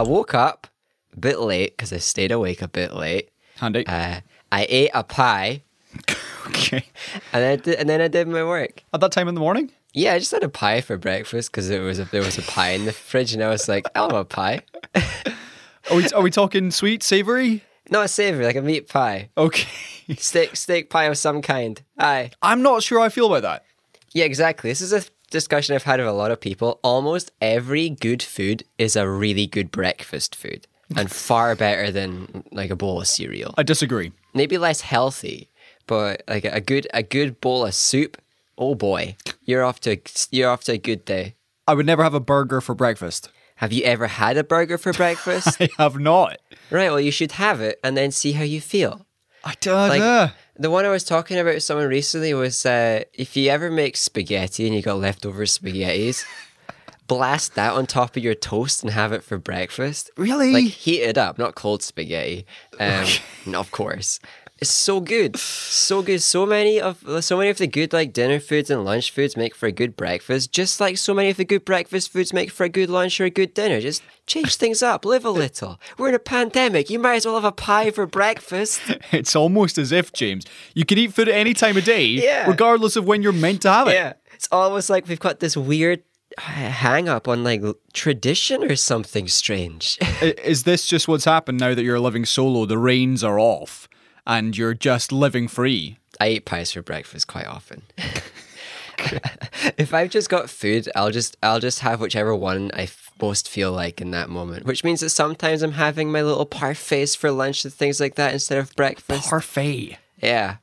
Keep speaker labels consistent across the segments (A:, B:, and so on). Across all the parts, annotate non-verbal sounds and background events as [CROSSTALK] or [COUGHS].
A: I woke up a bit late because I stayed awake a bit late.
B: Handy.
A: Uh, I ate a pie [LAUGHS]
B: okay.
A: and then I did, and then I did my work.
B: At that time in the morning?
A: Yeah, I just had a pie for breakfast because it was a, there was a pie in the fridge, and I was like, I'll have a pie.
B: Are we, are we talking sweet, savoury?
A: Not a savory, like a meat pie,
B: Okay.
A: steak steak pie of some kind. Aye.
B: I'm not sure I feel about that.
A: Yeah, exactly. This is a discussion I've had with a lot of people. Almost every good food is a really good breakfast food, and [LAUGHS] far better than like a bowl of cereal.
B: I disagree.
A: Maybe less healthy, but like a good a good bowl of soup. Oh boy, you're off to a, you're off to a good day.
B: I would never have a burger for breakfast.
A: Have you ever had a burger for [LAUGHS] breakfast?
B: I have not.
A: right. Well, you should have it and then see how you feel.
B: I don't
A: Like
B: know.
A: The one I was talking about with someone recently was uh, if you ever make spaghetti and you got leftover spaghettis, [LAUGHS] blast that on top of your toast and have it for breakfast.
B: Really?
A: Like heat it up, not cold spaghetti. Um, no, of course. It's so good, so good. So many of so many of the good like dinner foods and lunch foods make for a good breakfast. Just like so many of the good breakfast foods make for a good lunch or a good dinner. Just change things up, live a little. We're in a pandemic. You might as well have a pie for breakfast. [LAUGHS]
B: It's almost as if, James, you can eat food at any time of day, [LAUGHS]
A: Yeah.
B: regardless of when you're meant to have it.
A: Yeah. It's almost like we've got this weird uh, hang up on like tradition or something strange. [LAUGHS]
B: Is this just what's happened now that you're living solo? The reins are off and you're just living free.
A: I eat pies for breakfast quite often. [LAUGHS] if I've just got food, I'll just I'll just have whichever one I f- most feel like in that moment. Which means that sometimes I'm having my little parfaits for lunch and things like that instead of breakfast.
B: Parfait.
A: yeah.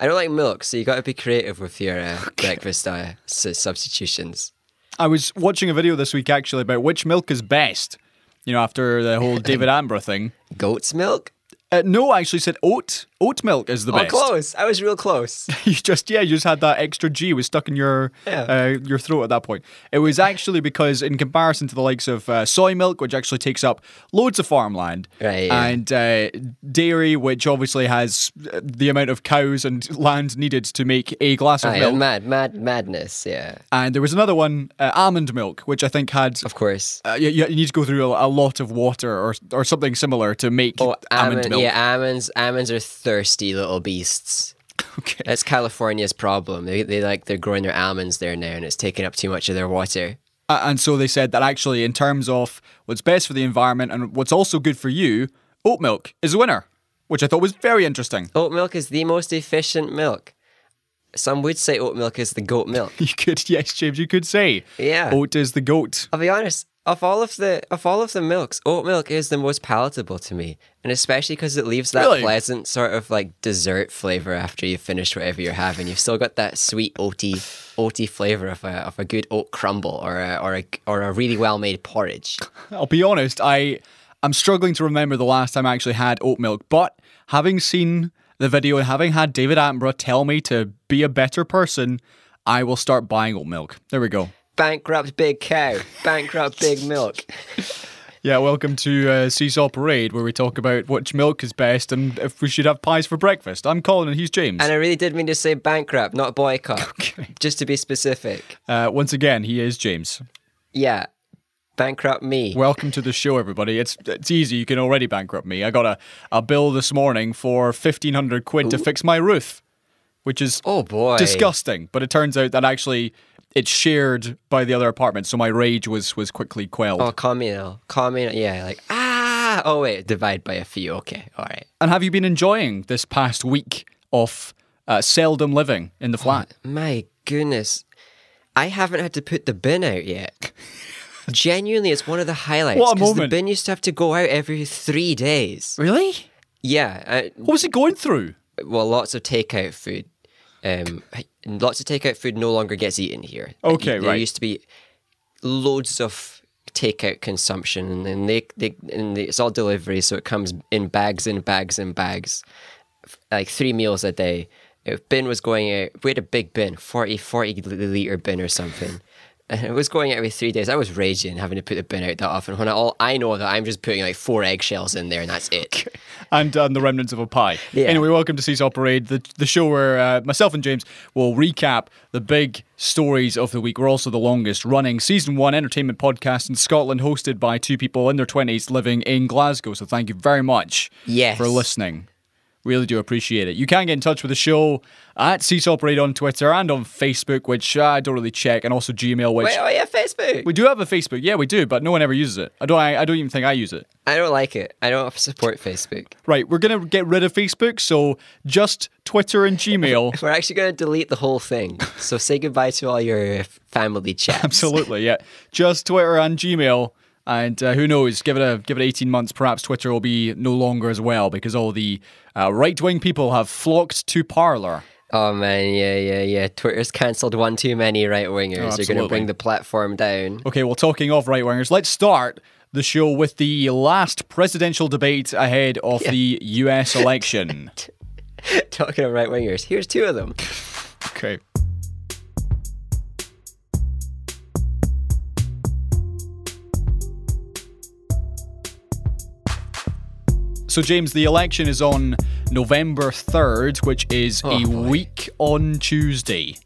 A: I don't like milk, so you got to be creative with your uh, breakfast uh, s- substitutions.
B: I was watching a video this week actually about which milk is best. You know, after the whole [LAUGHS] David Attenborough thing.
A: Goat's milk?
B: Uh, no, I actually said oat. Oat milk is the
A: Oh,
B: best.
A: close. I was real close. [LAUGHS]
B: you just yeah, you just had that extra G was stuck in your
A: Yeah.
B: uh, your throat at that point. It was actually because in comparison to the likes of uh, soy milk, which actually takes up loads of farmland,
A: Right, yeah.
B: and uh, dairy, which obviously has uh, the amount of cows and land needed to make a glass of milk.
A: mad, mad, madness. Yeah,
B: and there was another one, uh, almond milk, which I think had.
A: of course.
B: Uh, you, you need to go through a, a lot of water or or something similar to make
A: Oh,
B: almond
A: almond,
B: milk.
A: Yeah, almonds. Almonds are thirsty little beasts. [LAUGHS]
B: Okay.
A: That's California's problem. They, they like they're growing their almonds there now, and it's taking up too much of their water.
B: Uh, and so they said that actually, in terms of what's best for the environment and what's also good for you, oat milk is a winner, which I thought was very interesting.
A: Oat milk is the most efficient milk. Some would say oat milk is the goat milk. [LAUGHS]
B: You could, yes, James, you could say
A: Yeah.
B: oat is the goat.
A: I'll be honest. Of all of the of all of the milks, oat milk is the most palatable to me, and especially because it leaves that
B: Really?
A: pleasant sort of like dessert flavor after you finish whatever you're having. You've still got that sweet oaty oaty flavor of a of a good oat crumble or a or a or a really well made porridge. [LAUGHS]
B: I'll be honest, I I'm struggling to remember the last time I actually had oat milk, but having seen the video and having had David Attenborough tell me to be a better person, I will start buying oat milk. There we go.
A: Bankrupt big cow, bankrupt big milk. [LAUGHS]
B: Yeah, welcome to uh, Seesaw Parade, where we talk about which milk is best and if we should have pies for breakfast. I'm Colin and he's James.
A: And I really did mean to say bankrupt, not boycott. [LAUGHS] Just to be specific.
B: Uh, once again, he is James.
A: Yeah. Bankrupt me.
B: Welcome to the show, everybody. It's it's easy. You can already bankrupt me. I got a, a bill this morning for fifteen hundred quid to fix my roof, which is
A: Oh boy.
B: disgusting. But it turns out that actually it's shared by the other apartment, so my rage was was quickly quelled.
A: Oh, communal. Communal. Yeah, like, ah. Oh, wait. Divide by a few. Okay. All right.
B: And have you been enjoying this past week of uh, seldom living in the flat?
A: My goodness. I haven't had to put the bin out yet. [LAUGHS] Genuinely, it's one of the highlights.
B: What a moment.
A: The bin used to have to go out every three days.
B: Really?
A: Yeah. I,
B: What was it going through?
A: well, lots of takeout food. Um, lots of takeout food no longer gets eaten here.
B: Okay,
A: there
B: right.
A: There used to be loads of takeout consumption, and then they, they and they, it's all delivery, so it comes in bags and bags and bags, like three meals a day. If bin was going out, we had a big bin, 40, 40 liter bin or something. [LAUGHS] And it was going out every three days. I was raging having to put the bin out that often. When I, all I know that I'm just putting like four eggshells in there and that's it.
B: and um, the remnants of a pie.
A: Yeah.
B: Anyway, welcome to Seesaw Parade, the, the show where uh, myself and James will recap the big stories of the week. We're also the longest running season one entertainment podcast in Scotland, hosted by two people in their 20s living in Glasgow. So thank you very much
A: Yes.
B: for listening. Really do appreciate it. You can get in touch with the show at Seesaw Parade on Twitter and on Facebook, which I don't really check, and also Gmail, which
A: Wait, oh yeah, Facebook.
B: we do have a Facebook. Yeah, we do, but no one ever uses it. I don't. I, I don't even think I use it.
A: I don't like it. I don't support Facebook.
B: Right, we're gonna get rid of Facebook, so just Twitter and Gmail. [LAUGHS]
A: We're actually going to delete the whole thing. So say goodbye to all your family chats. [LAUGHS]
B: Absolutely, yeah. Just Twitter and Gmail, and uh, who knows? Give it a give it eighteen months. Perhaps Twitter will be no longer as well because all the uh, right wing people have flocked to Parler.
A: Oh man, yeah, yeah, yeah. Twitter's cancelled one too many right wingers. They're going to bring the platform down.
B: Okay, well, talking of right wingers, let's start the show with the last presidential debate ahead of the U.S. [LAUGHS] election.
A: Talking of right wingers, here's two of them.
B: okay. So, James, the election is on November 3rd, which is a
A: boy.
B: week on Tuesday.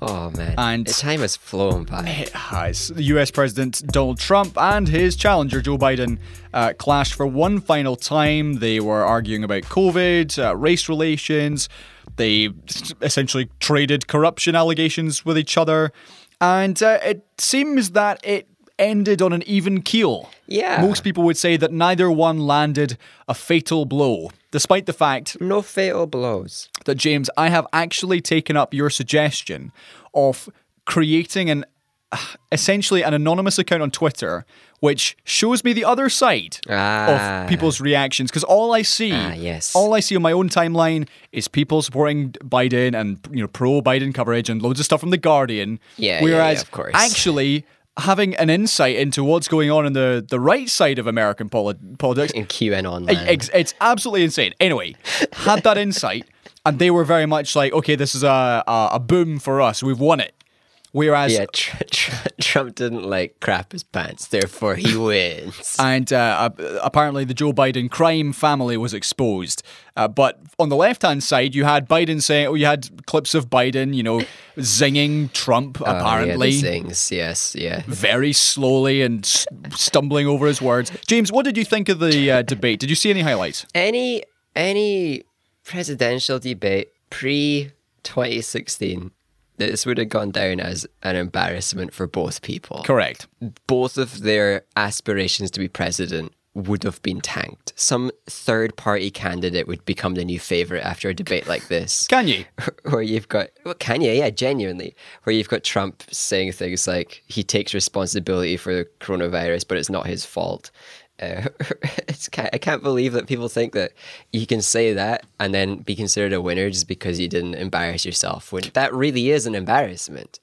A: Oh man,
B: And-
A: the time has flown by.
B: It has. The US President Donald Trump and his challenger Joe Biden uh, clashed for one final time. They were arguing about COVID, uh, race relations. They essentially traded corruption allegations with each other. And uh, it seems that it ended on an even keel.
A: Yeah.
B: Most people would say that neither one landed a fatal blow, despite the fact
A: No fatal blows.
B: that James, I have actually taken up your suggestion of creating an [SIGHS] essentially an anonymous account on Twitter which shows me the other side
A: Ah.
B: of people's reactions because all I see
A: Ah, yes.
B: all I see on my own timeline is people supporting Biden and you know pro Biden coverage and loads of stuff from the Guardian
A: Yeah, yeah,
B: whereas
A: yeah, of course.
B: actually having an insight into what's going on in the the right side of American poli- politics
A: In QAnon
B: It's, it's absolutely insane. Anyway, had that insight, and they were very much like, okay, this is a, a, a boom for us. We've won it. Whereas,
A: yeah, tr- [LAUGHS] tr- Trump didn't like crap his pants, therefore he [LAUGHS] wins.
B: and uh, apparently the Joe Biden crime family was exposed. Uh, but on the left hand side, you had Biden saying, oh, you had clips of Biden, you know, zinging Trump,
A: Oh, yeah,
B: apparently.
A: things, yes, yeah.
B: very slowly and s- stumbling over his words. James, what did you think of the uh, debate? Did you see any highlights?
A: Any any presidential debate pre 2016, this would have gone down as an embarrassment for both people.
B: Correct.
A: Both of their aspirations to be president would have been tanked. Some third party candidate would become the new favorite after a debate like this. [LAUGHS]
B: Can you? [LAUGHS]
A: where you've got well, Kanye, yeah, genuinely, where you've got Trump saying things like he takes responsibility for the coronavirus, but it's not his fault. Uh, [LAUGHS] it's I can't believe that people think that you can say that and then be considered a winner just because you didn't embarrass yourself. When that really is an embarrassment,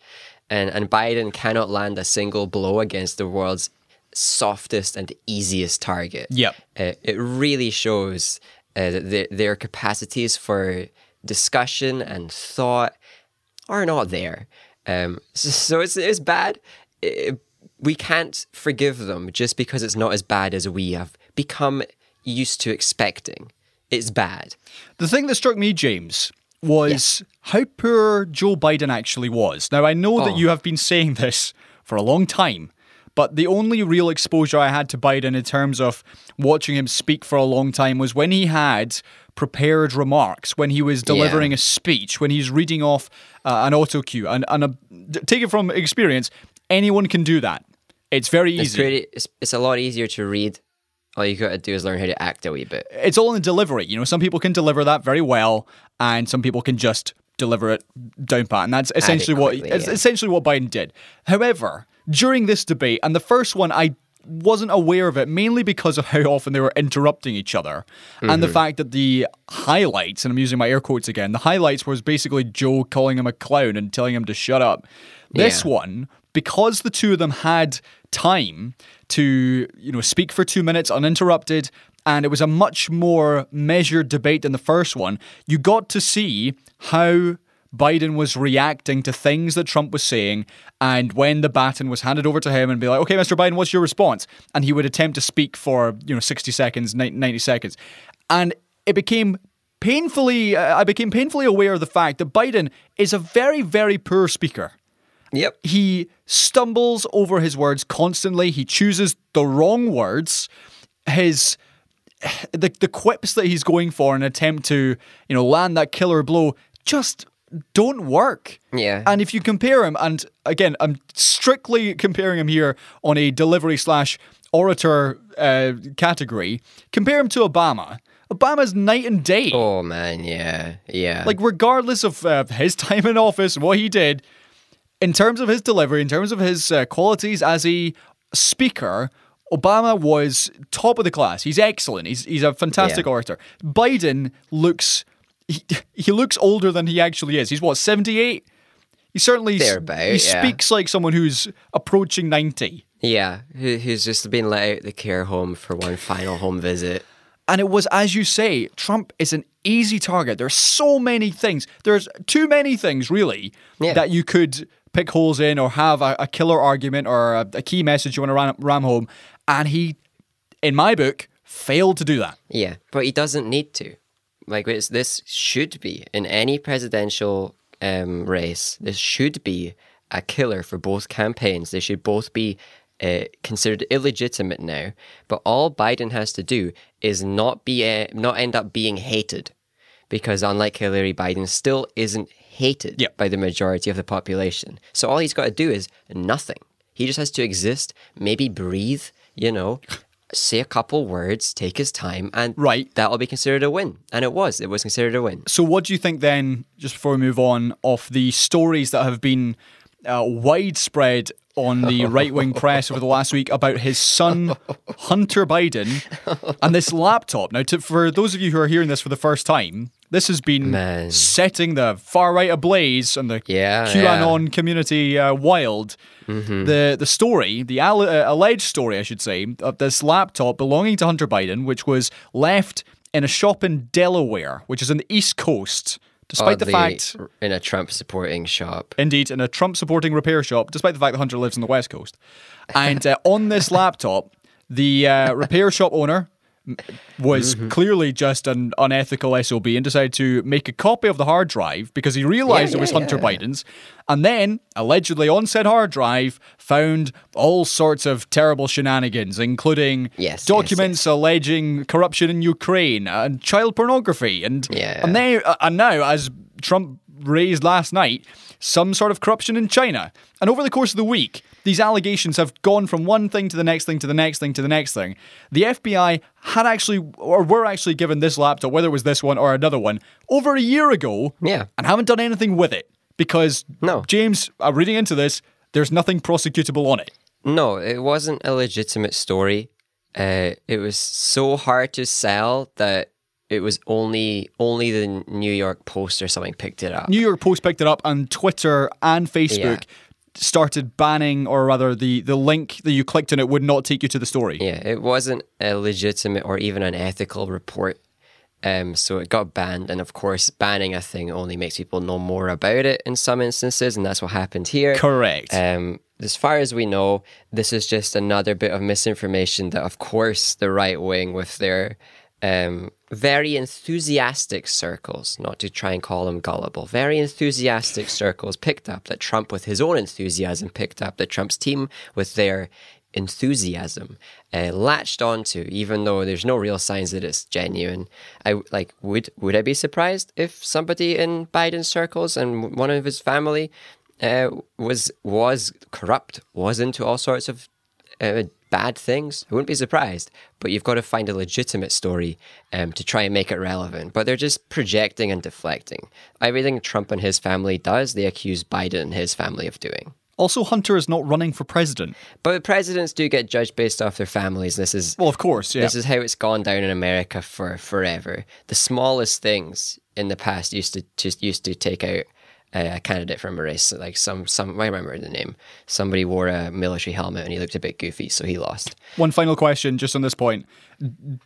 A: and and Biden cannot land a single blow against the world's softest and easiest target.
B: Yep.
A: Uh, it really shows uh, that their, their capacities for discussion and thought are not there. Um, so, [LAUGHS] so it's, it's bad. It- we can't forgive them just because it's not as bad as we have become used to expecting. It's bad.
B: The thing that struck me, James, was how poor Joe Biden actually was. Now, I know that
A: Oh.
B: you have been saying this for a long time, but the only real exposure I had to Biden in terms of watching him speak for a long time was when he had prepared remarks, when he was delivering a speech, when he's reading off uh, an auto cue. And, and a, take it from experience, anyone can do that. It's very easy.
A: It's pretty. It's, it's a lot easier to read. All you got to do is learn how to act a wee bit.
B: it's all in the delivery. You know, some people can deliver that very well, and some people can just deliver it down pat, and that's essentially what
A: yeah. essentially
B: what Biden did. However, during this debate, and the first one, I wasn't aware of it mainly because of how often they were interrupting each other and
A: Mm-hmm.
B: the fact that the highlights and i'm using my air quotes again the highlights was basically joe calling him a clown and telling him to shut up this
A: Yeah.
B: one because the two of them had time to you know speak for two minutes uninterrupted and it was a much more measured debate than the first one you got to see how Biden was reacting to things that Trump was saying, and when the baton was handed over to him, and be like, "Okay, Mr. Biden, what's your response?" and he would attempt to speak for you know sixty seconds, ninety seconds, and it became painfully. I became painfully aware of the fact that Biden is a very, very poor speaker.
A: Yep.
B: He stumbles over his words constantly. He chooses the wrong words. His the the quips that he's going for in an attempt to, you know, land that killer blow just don't work.
A: Yeah.
B: And if you compare him, and again, I'm strictly comparing him here on a delivery slash orator uh, category, compare him to Obama. Obama's night and day.
A: Oh man, yeah, yeah.
B: Like regardless of uh, his [LAUGHS] time in office, what he did, in terms of his delivery, in terms of his uh, qualities as a speaker, Obama was top of the class. He's excellent. He's he's a fantastic
A: Yeah.
B: orator. Biden looks he, he looks older than he actually is. He's what seventy eight. He certainly
A: Thereabout,
B: he
A: yeah.
B: speaks like someone who's approaching ninety.
A: yeah, who, who's just been let out of the care home for one final home visit.
B: And it was, as you say, Trump is an easy target. There's so many things. There's too many things, really,
A: Yeah.
B: that you could pick holes in or have a, a killer argument or a, a key message you want to ram, ram home. And he, in my book, failed to do that.
A: Yeah, but he doesn't need to. Like this should be in any presidential um, race. This should be a killer for both campaigns. They should both be uh, considered illegitimate now. But all Biden has to do is not be uh, not end up being hated, because unlike Hillary, Biden still isn't hated
B: Yep.
A: by the majority of the population. So all he's got to do is nothing. He just has to exist, maybe breathe, you know, [LAUGHS] say a couple words, take his time, and
B: Right.
A: that'll be considered a win. And it was. It was considered a win.
B: So, what do you think then, just before we move on, of the stories that have been uh, widespread on the [LAUGHS] right wing press over the last week about his son, [LAUGHS] Hunter Biden, and this laptop? Now, to, for those of you who are hearing this for the first time, this has been
A: Man.
B: setting the far right ablaze and the
A: Yeah,
B: QAnon community uh, wild. The the story, the al- uh, alleged story, I should say, of this laptop belonging to Hunter Biden, which was left in a shop in Delaware, which is on the East Coast, despite the
A: Oddly,
B: fact,
A: in a Trump supporting shop.
B: indeed, in a Trump supporting repair shop, despite the fact that Hunter lives on the West Coast. And uh, on this [LAUGHS] laptop, the uh, repair shop owner was clearly just an unethical SOB and decided to make a copy of the hard drive because he realized
A: Yeah,
B: it was
A: yeah,
B: Hunter
A: yeah.
B: Biden's. And then, allegedly on said hard drive, found all sorts of terrible shenanigans, including
A: Yes, yes,
B: documents alleging corruption in Ukraine and child pornography. And, and, now, uh, and now, as Trump raised last night, some sort of corruption in China. And over the course of the week, these allegations have gone from one thing to the next thing to the next thing to the next thing. The FBI had actually, or were actually given this laptop, whether it was this one or another one, over a year ago
A: Yeah.
B: and haven't done anything with it because,
A: No.
B: James, uh, reading into this, there's nothing prosecutable on it.
A: No, it wasn't a legitimate story. Uh, it was so hard to sell that it was only only the New York Post or something picked it up.
B: New York Post picked it up, and Twitter and Facebook started banning, or rather, the, the link that you clicked on it would not take you to the story.
A: Yeah, it wasn't a legitimate or even an ethical report. Um, so it got banned, and of course, banning a thing only makes people know more about it in some instances, and that's what happened here.
B: Correct.
A: Um, as far as we know, this is just another bit of misinformation that, of course, the right wing, with their um, very enthusiastic circles, not to try and call them gullible, very enthusiastic circles picked up that Trump, with his own enthusiasm, picked up that Trump's team, with their enthusiasm, uh, latched onto, even though there's no real signs that it's genuine. I like would would I be surprised if somebody in Biden's circles and one of his family uh, was was corrupt, was into all sorts of uh, bad things. I wouldn't be surprised. But you've got to find a legitimate story um, to try and make it relevant. But they're just projecting and deflecting. Everything Trump and his family does, they accuse Biden and his family of doing.
B: also, Hunter is not running for president.
A: But presidents do get judged based off their families. This is
B: Well, of course, yeah.
A: this is how it's gone down in America for forever. The smallest things in the past used to just used to take out a candidate from a race. Like some some I remember the name. Somebody wore a military helmet and he looked a bit goofy, so he lost.
B: One final question, just on this point: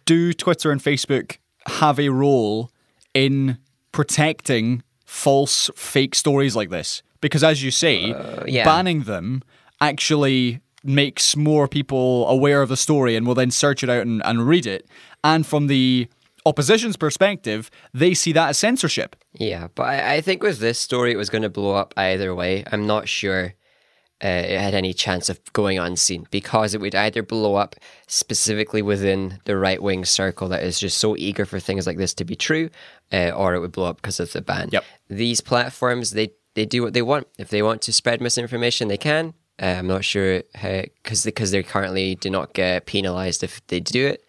B: Do Twitter and Facebook have a role in protecting false, fake stories like this? Because as you say, uh,
A: yeah.
B: banning them actually makes more people aware of the story and will then search it out and, and read it. And from the opposition's perspective, they see that as censorship.
A: Yeah, but I, I think with this story, it was going to blow up either way. I'm not sure uh, it had any chance of going unseen because it would either blow up specifically within the right wing circle that is just so eager for things like this to be true, uh, or it would blow up because of the ban.
B: Yep.
A: These platforms, they they do what they want. If they want to spread misinformation, they can. Uh, I'm not sure because because they currently do not get penalized if they do it.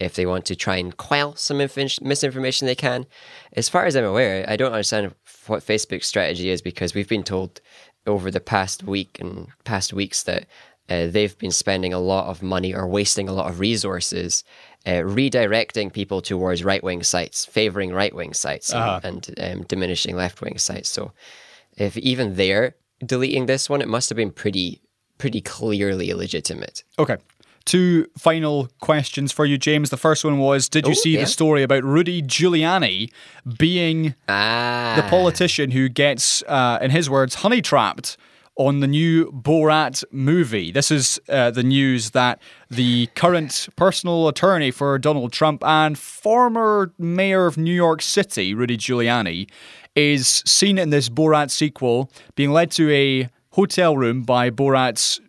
A: If they want to try and quell some inf- misinformation, they can. As far as I'm aware, I don't understand what Facebook's strategy is because we've been told over the past week and past weeks that uh, they've been spending a lot of money or wasting a lot of resources uh, redirecting people towards right wing sites, favoring right wing sites,
B: Uh-huh.
A: and, and um, diminishing left wing sites. So, if even they're deleting this one, it must have been pretty pretty clearly illegitimate.
B: Okay. Two final questions for you, James. The first one was Did you
A: Oh,
B: see
A: yeah.
B: the story about Rudy Giuliani being
A: Ah,
B: the politician who gets, uh, in his words, honey trapped on the new Borat movie. This is uh, the news that the current personal attorney for Donald Trump and former mayor of New York City, Rudy Giuliani, is seen in this Borat sequel being led to a hotel room by Borat's.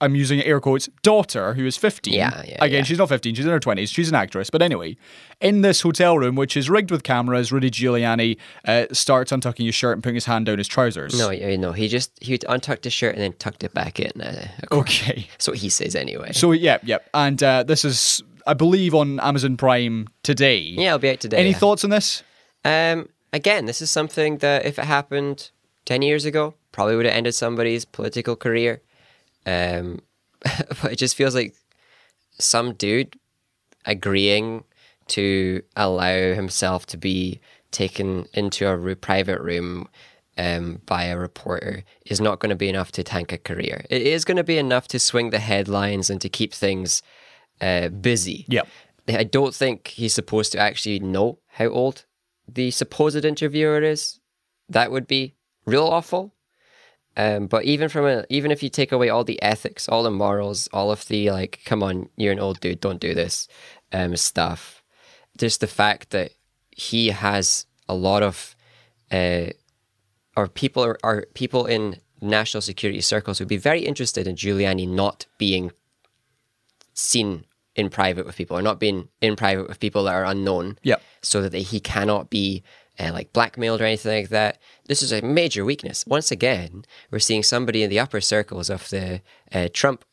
B: I'm using air quotes, daughter, who is 15.
A: Yeah, yeah,
B: Again,
A: yeah.
B: she's not 15, she's in her 20s. She's an actress. But anyway, in this hotel room, which is rigged with cameras, Rudy Giuliani uh, starts untucking his shirt and putting his hand down his trousers.
A: no, no, he just he untucked his shirt and then tucked it back in. Uh.
B: Okay.
A: That's what he says anyway.
B: So, yeah, yeah. And uh, this is, I believe, on Amazon Prime today.
A: yeah, I'll be out today.
B: Any
A: yeah.
B: thoughts on this?
A: Um, again, this is something that if it happened 10 years ago, probably would have ended somebody's political career. Um, [LAUGHS] but it just feels like some dude agreeing to allow himself to be taken into a ru- private room um, by a reporter is not going to be enough to tank a career. It is going to be enough to swing the headlines and to keep things uh, busy.
B: Yep.
A: I don't think he's supposed to actually know how old the supposed interviewer is. That would be real awful. Um, but even from a, even if you take away all the ethics, all the morals, all of the like, come on, you're an old dude, don't do this, um, stuff. Just the fact that he has a lot of, uh, or people are, are people in national security circles would be very interested in Giuliani not being seen in private with people or not being in private with people that are unknown
B: Yep.
A: so that he cannot be uh, like blackmailed or anything like that. This is a major weakness. Once again, we're seeing somebody in the upper circles of the uh, Trump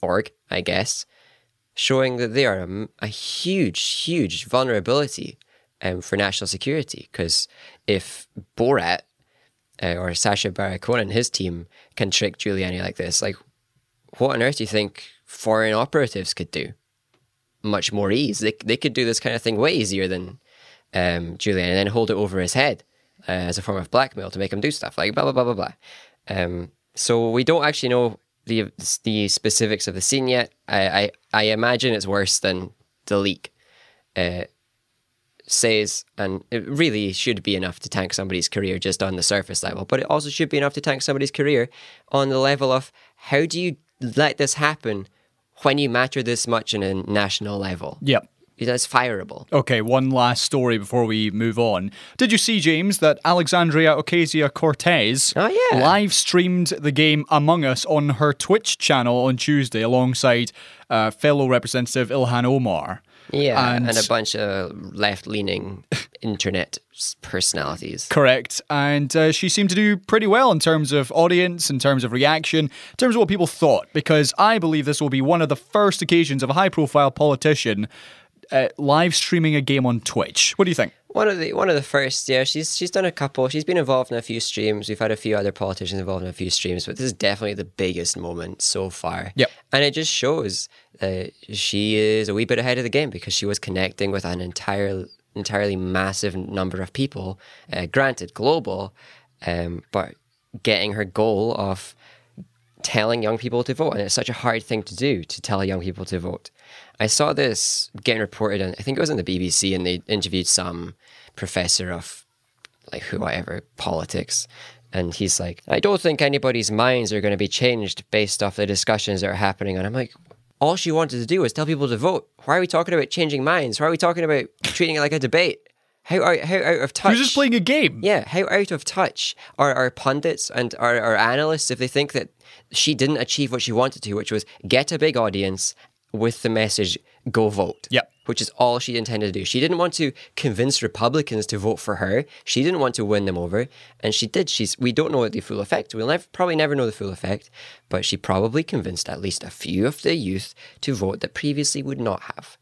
A: org, I guess, showing that they are a huge, huge vulnerability um, for national security. Because if Borat uh, or Sacha Baron Cohen and his team can trick Giuliani like this, like what on earth do you think foreign operatives could do? Much more ease. They, they could do this kind of thing way easier than um, Giuliani and then hold it over his head uh, as a form of blackmail to make him do stuff like blah, blah, blah, blah, blah. Um, so we don't actually know the the specifics of the scene yet. I, I, I imagine it's worse than the leak uh, says, and it really should be enough to tank somebody's career just on the surface level, but it also should be enough to tank somebody's career on the level of how do you let this happen when you matter this much on a national level?
B: Yep.
A: That's fireable.
B: Okay, one last story before we move on. Did you see, James, that Alexandria Ocasio Cortez
A: Oh, yeah.
B: live streamed the game Among Us on her Twitch channel on Tuesday alongside uh, fellow Representative Ilhan Omar?
A: Yeah,
B: And-
A: and, a bunch of left-leaning [LAUGHS] internet personalities.
B: Correct. And uh, she seemed to do pretty well in terms of audience, in terms of reaction, in terms of what people thought, because I believe this will be one of the first occasions of a high profile politician uh, live streaming a game on Twitch. What do you think?
A: One of the one of the first, yeah. She's she's done a couple. She's been involved in a few streams. We've had a few other politicians involved in a few streams, but this is definitely the biggest moment so far.
B: Yep.
A: and it just shows that she is a wee bit ahead of the game because she was connecting with an entire entirely massive number of people. Uh, granted, global, um, but getting her goal of telling young people to vote. And it's such a hard thing to do to tell young people to vote. I saw this getting reported and I think it was on the BBC, and they interviewed some professor of like whoever politics. And he's like, I don't think anybody's minds are going to be changed based off the discussions that are happening. And I'm like, all she wanted to do was tell people to vote. Why are we talking about changing minds? Why are we talking about treating it like a debate? How, are, how out of touch?
B: You're just playing a game.
A: Yeah, how out of touch are our pundits and our, our analysts if they think that she didn't achieve what she wanted to, which was get a big audience with the message go vote.
B: Yep.
A: Which is all she intended to do. She didn't want to convince Republicans to vote for her. She didn't want to win them over, and she did. She's we don't know the full effect. We'll never, probably never know the full effect, but she probably convinced at least a few of the youth to vote that previously would not have.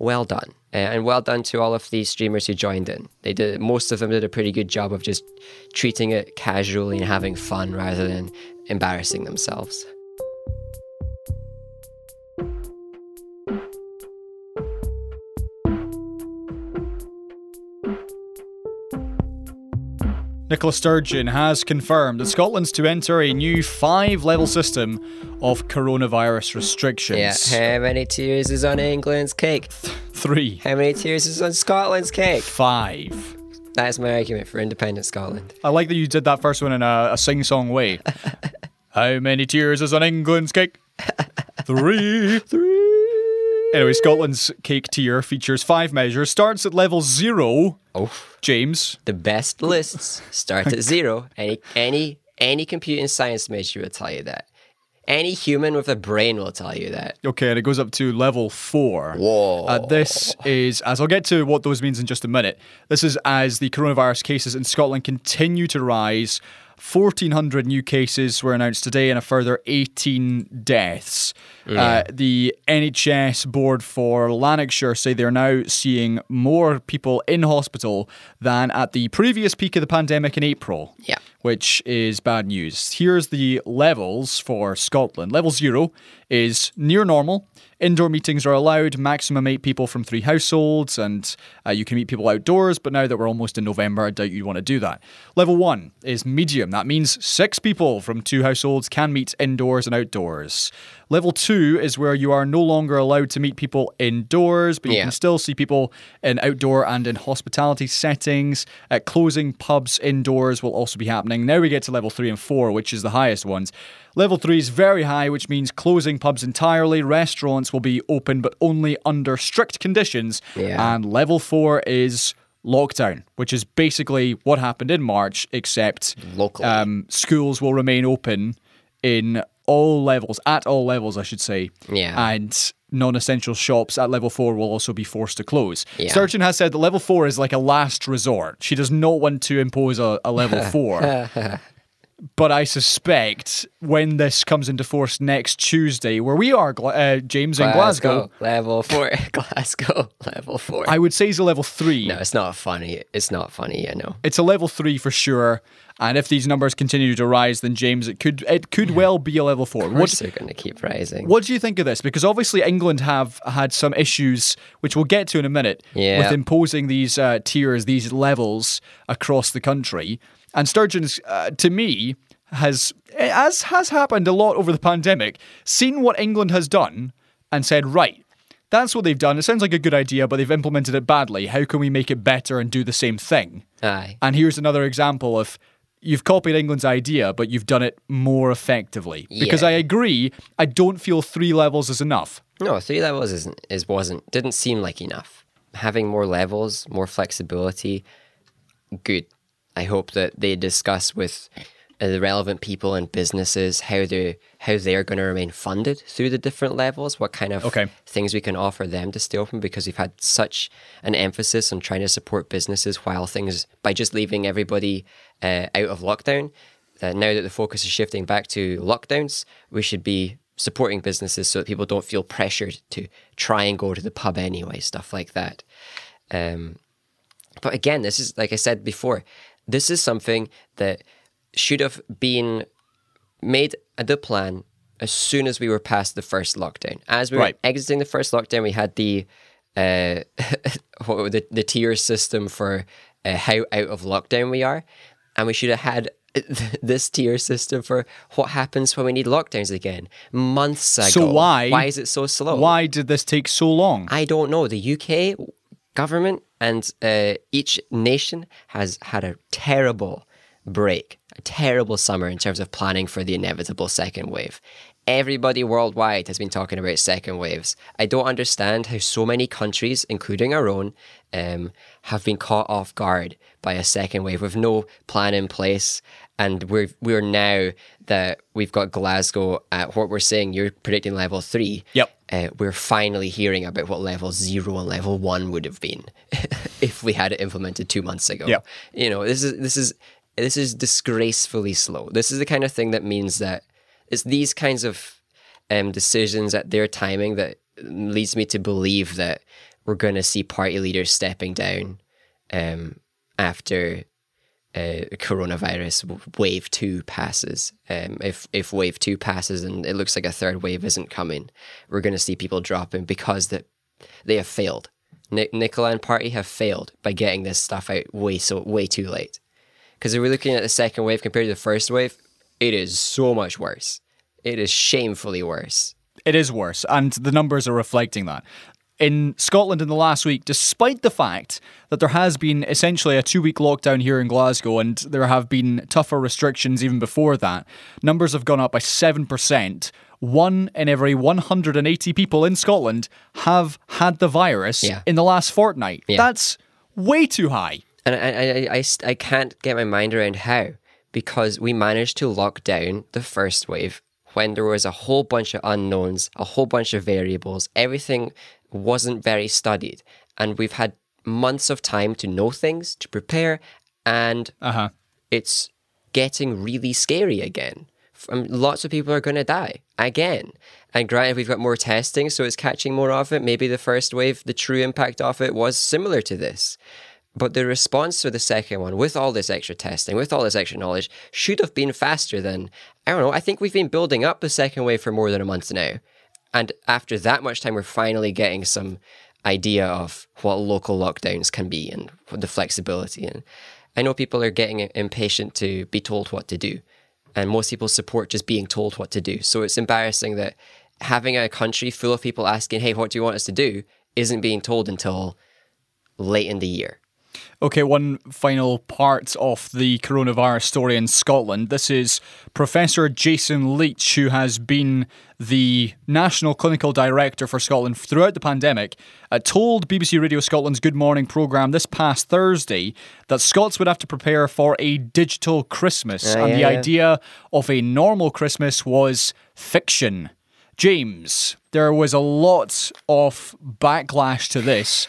A: Well done, Uh, and well done to all of these streamers who joined in. They did. Most of them did a pretty good job of just treating it casually and having fun rather than embarrassing themselves.
B: Nicola Sturgeon has confirmed that Scotland's to enter a new five level system of coronavirus restrictions.
A: Yeah. How many tiers is on England's cake?
B: Three.
A: How many tiers is on Scotland's cake?
B: Five.
A: That's my argument for independent Scotland.
B: I like that you did that first one in a, a sing song way. [LAUGHS] How many tiers is on England's cake? [LAUGHS] Three.
A: Three.
B: Anyway, Scotland's cake tier features five measures, starts at level zero.
A: Oh,
B: James.
A: the best lists start at zero. Any any any computing science major will tell you that. Any human with a brain will tell you that.
B: Okay, and it goes up to level four.
A: Whoa.
B: Uh, this is, as I'll get to what those means in just a minute, this is as the coronavirus cases in Scotland continue to rise. 1,400 new cases were announced today and a further 18 deaths. Uh, the NHS board for Lanarkshire say they're now seeing more people in hospital than at the previous peak of the pandemic in April
A: Yeah.
B: Which is bad news. Here's the levels for Scotland. Level zero is near normal. Indoor meetings are allowed, maximum eight people from three households, and uh, you can meet people outdoors. But now that we're almost in November, I doubt you'd want to do that. Level one is medium. That means six people from two households can meet indoors and outdoors. Level two is where you are no longer allowed to meet people indoors, but you
A: Yeah.
B: can still see people in outdoor and in hospitality settings. Uh, closing pubs indoors will also be happening. Now we get to level three and four, which is the highest ones. Level three is very high, which means closing pubs entirely. Restaurants will be open, but only under strict conditions.
A: Yeah.
B: And level four is lockdown, which is basically what happened in March, except um, schools will remain open in all levels, at all levels, I should say.
A: Yeah.
B: And non essential shops at level four will also be forced to close.
A: Yeah.
B: Sturgeon has said that level four is like a last resort. She does not want to impose a, a level [LAUGHS] four. [LAUGHS] But I suspect when this comes into force next Tuesday, where we are, uh, James, in Glasgow,
A: Level four. [LAUGHS] Glasgow. Level four.
B: I would say is a level three.
A: no, it's not funny. It's not funny, I know.
B: It's a level three for sure. And if these numbers continue to rise, then James, it could it could well be a level four.
A: Of
B: What
A: course they're going to keep rising.
B: What do you think of this? Because obviously England have had some issues, which we'll get to in a minute,
A: Yeah.
B: with imposing these uh, tiers, these levels across the country. And Sturgeon's, uh, to me, has as has happened a lot over the pandemic, seen what England has done and said, right. That's what they've done. It sounds like a good idea, but they've implemented it badly. How can we make it better and do the same thing?
A: Aye.
B: And here's another example of you've copied England's idea, but you've done it more effectively.
A: Yeah.
B: Because I agree, I don't feel three levels is enough.
A: No, three levels isn't is wasn't didn't seem like enough. Having more levels, more flexibility, good. I hope that they discuss with uh, the relevant people and businesses how they how they're going to remain funded through the different levels. What kind of
B: Okay.
A: things we can offer them to stay open because we've had such an emphasis on trying to support businesses while things by just leaving everybody uh, out of lockdown. That now that the focus is shifting back to lockdowns, we should be supporting businesses so that people don't feel pressured to try and go to the pub anyway, stuff like that. Um, but again, this is like I said before, this is something that should have been made a the plan as soon as we were past the first lockdown. As we were exiting the first lockdown, we had the uh, [LAUGHS] the the tier system for uh, how out of lockdown we are, and we should have had [LAUGHS] this tier system for what happens when we need lockdowns again months ago.
B: So why-
A: Why is it so slow?
B: Why did this take so long?
A: I don't know. The UK government And uh, each nation has had a terrible break, a terrible summer in terms of planning for the inevitable second wave. Everybody worldwide has been talking about second waves. I don't understand how so many countries, including our own, um, have been caught off guard by a second wave with no plan in place. And we're we're now that we've got Glasgow at what we're saying. You're predicting level three.
B: Yep.
A: Uh, we're finally hearing about what level zero and level one would have been [LAUGHS] if we had it implemented two months ago.
B: Yep.
A: You know, this is this is this is disgracefully slow. This is the kind of thing that means that it's these kinds of um, decisions at their timing that leads me to believe that we're going to see party leaders stepping down um, after uh, coronavirus wave two passes. Um, if if wave two passes and it looks like a third wave isn't coming, we're going to see people dropping because that they have failed. Nic- Nicola and Party have failed by getting this stuff out way so way too late. Because if we're looking at the second wave compared to the first wave, it is so much worse. It is shamefully worse.
B: It is worse, and the numbers are reflecting that. In Scotland in the last week, despite the fact that there has been essentially a two week lockdown here in Glasgow and there have been tougher restrictions even before that, numbers have gone up by 7%. One in every 180 people in Scotland have had the virus
A: Yeah.
B: in the last fortnight.
A: Yeah.
B: That's way too high.
A: And I, I, I, I, I can't get my mind around how, because we managed to lock down the first wave when there was a whole bunch of unknowns, a whole bunch of variables. Everything wasn't very studied. And we've had months of time to know things, to prepare, and
B: Uh huh.
A: it's getting really scary again. Um, lots of people are going to die again. And granted, we've got more testing, so it's catching more of it. Maybe the first wave, the true impact of it was similar to this. But the response to the second one, with all this extra testing, with all this extra knowledge, should have been faster than, I don't know, I think we've been building up the second wave for more than a month now. And after that much time, we're finally getting some idea of what local lockdowns can be and the flexibility. And I know people are getting impatient to be told what to do. And most people support just being told what to do. So it's embarrassing that having a country full of people asking, hey, what do you want us to do? isn't being told until late in the year.
B: Okay, one final part of the coronavirus story in Scotland. This is Professor Jason Leitch, who has been the National Clinical Director for Scotland throughout the pandemic, uh, told BBC Radio Scotland's Good Morning programme this past Thursday that Scots would have to prepare for a digital Christmas.
A: Ah,
B: and
A: yeah,
B: the
A: yeah.
B: idea of a normal Christmas was fiction. James, there was a lot of backlash to this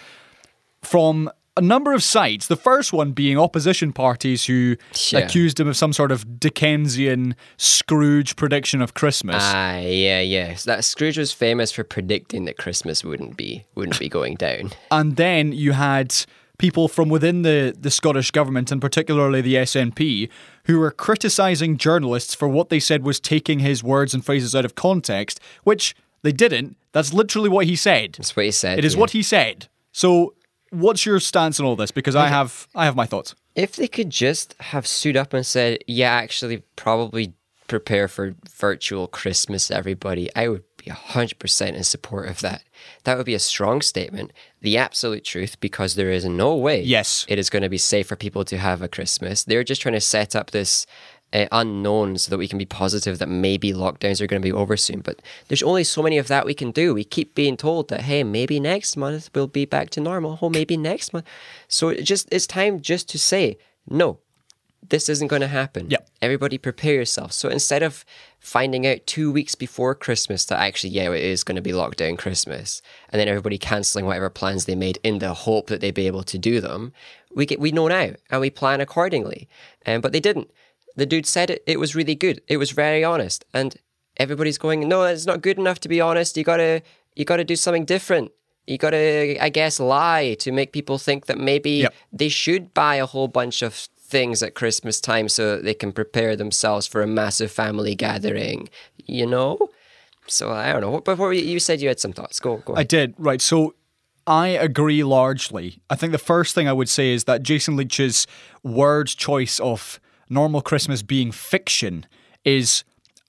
B: from a number of sides. The first one being opposition parties who
A: Yeah.
B: accused him of some sort of Dickensian Scrooge prediction of Christmas.
A: Ah, yeah, yeah. So that Scrooge was famous for predicting that Christmas wouldn't be wouldn't be going down. [LAUGHS]
B: and then you had people from within the, the Scottish government and particularly the SNP who were criticising journalists for what they said was taking his words and phrases out of context, which they didn't. That's literally what he said.
A: That's what he said.
B: It is
A: yeah.
B: what he said. So what's your stance on all this? Because I have I have my thoughts.
A: If they could just have stood up and said, "Yeah, actually, probably prepare for virtual Christmas, everybody," I would be hundred percent in support of that. That would be a strong statement, the absolute truth, because there is no way,
B: Yes.
A: it is going to be safe for people to have a Christmas. They're just trying to set up this. Uh, unknown so that we can be positive that maybe lockdowns are going to be over soon but there's only so many of that we can do. We keep being told that hey maybe next month we'll be back to normal. Oh maybe next month. So it just it's time just to say no this isn't going to happen.
B: Yep.
A: everybody prepare yourself. So instead of finding out two weeks before christmas that actually yeah it is going to be lockdown christmas and then everybody cancelling whatever plans they made in the hope that they'd be able to do them we get we know now and we plan accordingly. Um, but they didn't the dude said it it was really good. It was very honest. And everybody's going no it's not good enough to be honest. You gotta you gotta do something different. You gotta i guess lie to make people think that maybe
B: Yep.
A: they should buy a whole bunch of things at christmas time so that they can prepare themselves for a massive family gathering you know? So i don't know. Before you said you had some thoughts. Go go
B: I did, right. So I agree largely. I think the first thing I would say is that Jason Leitch's word choice of normal Christmas being fiction is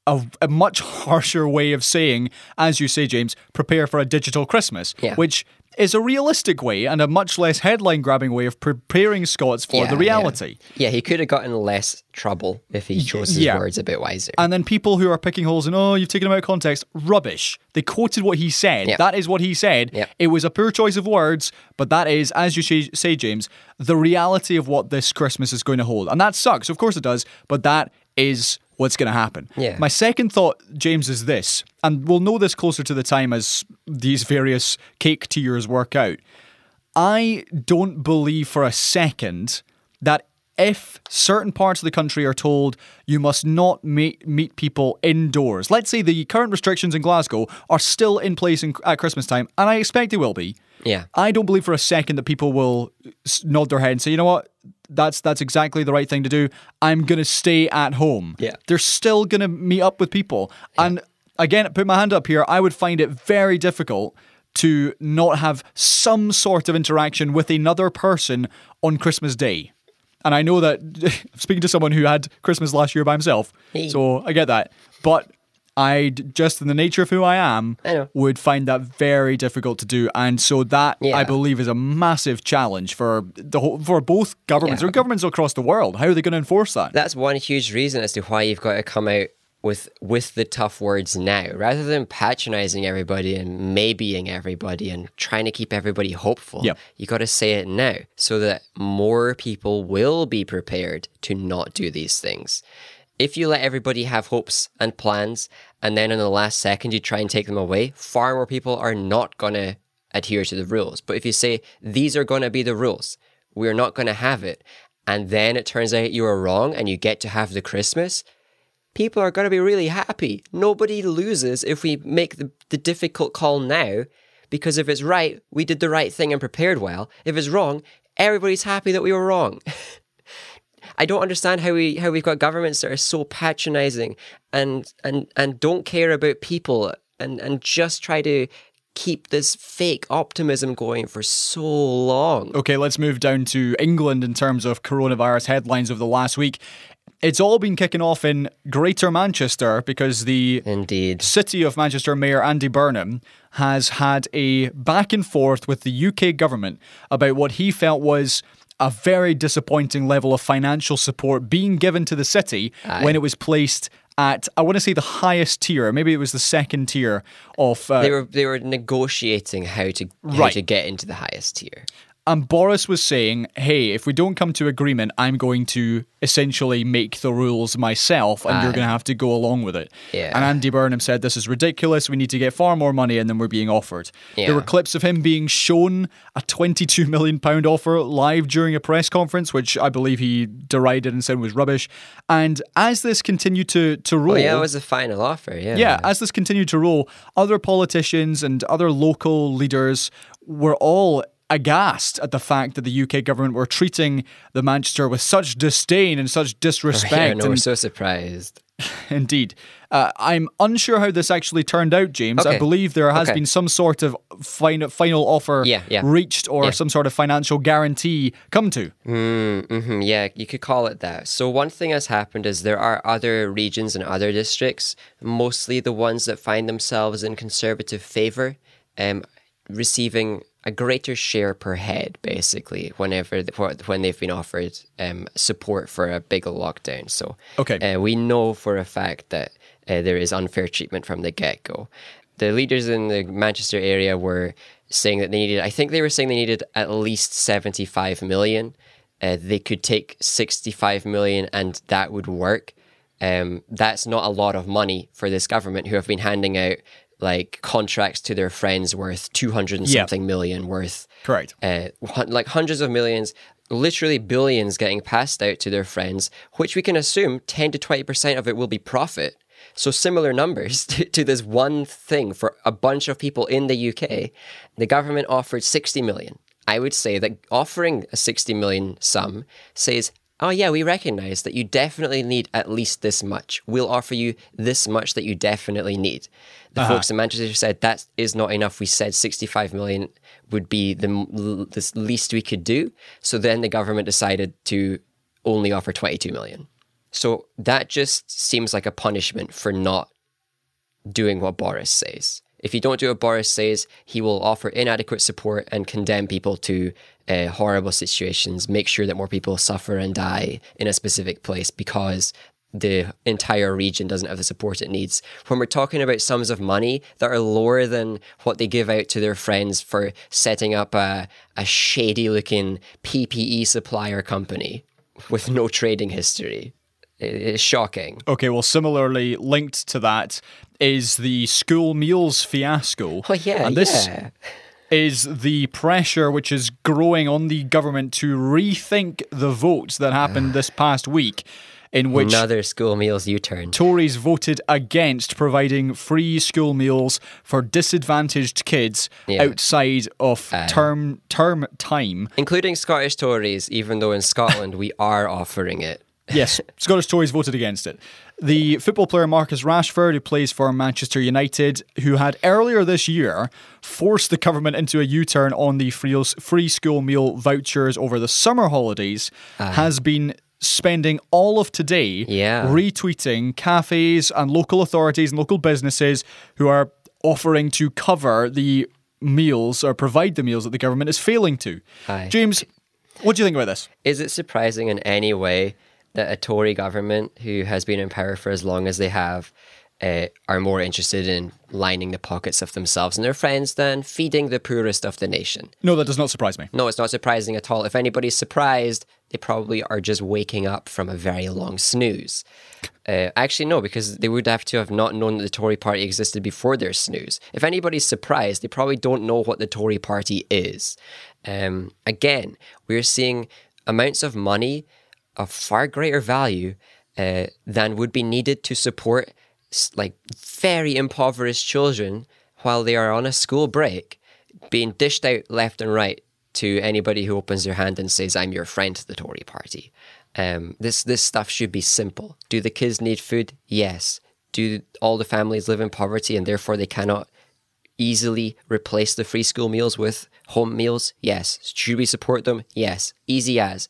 B: a, a much harsher way of saying, as you say, James, prepare for a digital Christmas,
A: Yeah.
B: which is a realistic way and a much less headline grabbing way of preparing Scots for
A: Yeah,
B: the reality.
A: Yeah, he could have gotten less trouble if he chose his
B: yeah.
A: words a bit wiser.
B: And then people who are picking holes in, oh, you've taken him out of context, rubbish. They quoted what he said.
A: Yep.
B: That is what he said.
A: Yep.
B: It was a poor choice of words, but that is, as you say, James, the reality of what this Christmas is going to hold. And that sucks. Of course it does. But that is what's going to happen.
A: Yeah.
B: My second thought, James, is this, and we'll know this closer to the time as these various cake tiers work out. I don't believe for a second that if certain parts of the country are told you must not meet, meet people indoors, let's say the current restrictions in Glasgow are still in place in, at Christmas time, and I expect they will be.
A: Yeah.
B: I don't believe for a second that people will nod their head and say, you know what, that's that's exactly the right thing to do. I'm gonna stay at home.
A: Yeah.
B: they're still gonna meet up with people, and again, put my hand up here. I would find it very difficult to not have some sort of interaction with another person on Christmas Day. And I know that [LAUGHS] speaking to someone who had Christmas last year by himself, so I get that. But I just in the nature of who I am
A: I
B: would find that very difficult to do, and so that I believe is a massive challenge for the whole, for both governments
A: Yeah.
B: or governments across the world. How are they going to enforce that?
A: That's one huge reason as to why you've got to come out with with the tough words now, rather than patronizing everybody and maybeing everybody and trying to keep everybody hopeful.
B: Yep.
A: You got to say it now so that more people will be prepared to not do these things. If you let everybody have hopes and plans, and then in the last second you try and take them away, far more people are not going to adhere to the rules. But if you say, these are going to be the rules, we're not going to have it, and then it turns out you were wrong and you get to have the Christmas, people are going to be really happy. Nobody loses if we make the, the difficult call now, because if it's right, we did the right thing and prepared well. If it's wrong, everybody's happy that we were wrong. [LAUGHS] I don't understand how we how we've got governments that are so patronizing and and and don't care about people and and just try to keep this fake optimism going for so long.
B: Okay, let's move down to England in terms of coronavirus headlines of the last week. It's all been kicking off in Greater Manchester because the
A: Indeed.
B: City of Manchester Mayor Andy Burnham has had a back and forth with the UK government about what he felt was a very disappointing level of financial support being given to the city when it was placed at I want to say the highest tier, maybe it was the second tier of uh,
A: They were they were negotiating how to how
B: Right.
A: to get into the highest tier.
B: And Boris was saying, hey, if we don't come to agreement, I'm going to essentially make the rules myself and you're going to have to go along with it.
A: Yeah.
B: And Andy Burnham said, this is ridiculous. We need to get far more money in than we're being offered. There were clips of him being shown a £22 million offer live during a press conference, which I believe he derided and said was rubbish. And as this continued to, to roll.
A: Oh yeah, it was the final offer. Yeah.
B: Yeah, as this continued to roll, other politicians and other local leaders were all aghast at the fact that the UK government were treating the Manchester with such disdain and such [LAUGHS] disrespect.
A: Yeah, no, we're
B: and
A: so surprised. [LAUGHS]
B: indeed, uh, I'm unsure how this actually turned out, James. I believe there has
A: Okay.
B: been some sort of final final offer
A: Yeah, yeah.
B: reached or
A: Yeah.
B: some sort of financial guarantee come to.
A: hmm yeah, you could call it that. So one thing has happened is there are other regions and other districts, mostly the ones that find themselves in conservative favor, um, receiving a greater share per head, basically, whenever when they've been offered um, support for a bigger lockdown. So
B: Okay.
A: uh, we know for a fact that uh, there is unfair treatment from the get go. The leaders in the Manchester area were saying that they needed, I think they were saying they needed at least 75 million. Uh, they could take 65 million and that would work. Um, that's not a lot of money for this government who have been handing out like contracts to their friends worth 200 and
B: Yeah.
A: something million worth
B: Correct.
A: uh, like hundreds of millions, literally billions getting passed out to their friends, which we can assume 10 to 20% of it will be profit. So similar numbers [LAUGHS] to, to this one thing for a bunch of people in the UK. The government offered 60 million. I would say that offering a 60 million sum says, oh yeah, we recognize that you definitely need at least this much. We'll offer you this much that you definitely need. The uh-huh. folks in Manchester said that is not enough. We said 65 million would be the, the least we could do. So then the government decided to only offer 22 million. So that just seems like a punishment for not doing what Boris says. If you don't do what Boris says, he will offer inadequate support and condemn people to uh, horrible situations, make sure that more people suffer and die in a specific place because the entire region doesn't have the support it needs. When we're talking about sums of money that are lower than what they give out to their friends for setting up a, a shady looking PPE supplier company with no trading history, it's shocking.
B: Okay, well, similarly linked to that is the school meals fiasco.
A: Oh, yeah,
B: and this
A: yeah.
B: Is the pressure which is growing on the government to rethink the votes that happened [SIGHS] this past week, in which
A: Another school meals U turn.
B: Tories voted against providing free school meals for disadvantaged kids
A: Yeah.
B: outside of uh, term term time.
A: Including Scottish Tories, even though in Scotland we are offering it.
B: Yes, Scottish Tories voted against it. The football player Marcus Rashford, who plays for Manchester United, who had earlier this year forced the government into a U turn on the free, school meal vouchers over the summer holidays, ah. has been spending all of today
A: Yeah.
B: retweeting cafes and local authorities and local businesses who are offering to cover the meals or provide the meals that the government is failing to.
A: Aye.
B: James, what do you think about this?
A: Is it surprising in any way that a Tory government who has been in power for as long as they have uh, are more interested in lining the pockets of themselves and their friends than feeding the poorest of the nation?
B: No, that does not surprise me.
A: No, it's not surprising at all. If anybody's surprised, they probably are just waking up from a very long snooze. Uh, actually, no, because they would have to have not known that the Tory party existed before their snooze. If anybody's surprised, they probably don't know what the Tory party is. Um, again, we're seeing amounts of money of far greater value uh, than would be needed to support like very impoverished children while they are on a school break being dished out left and right to anybody who opens their hand and says, I'm your friend to the Tory party. Um, this, this stuff should be simple. Do the kids need food? Yes. Do all the families live in poverty and therefore they cannot easily replace the free school meals with home meals? Yes. Should we support them? Yes. Easy as.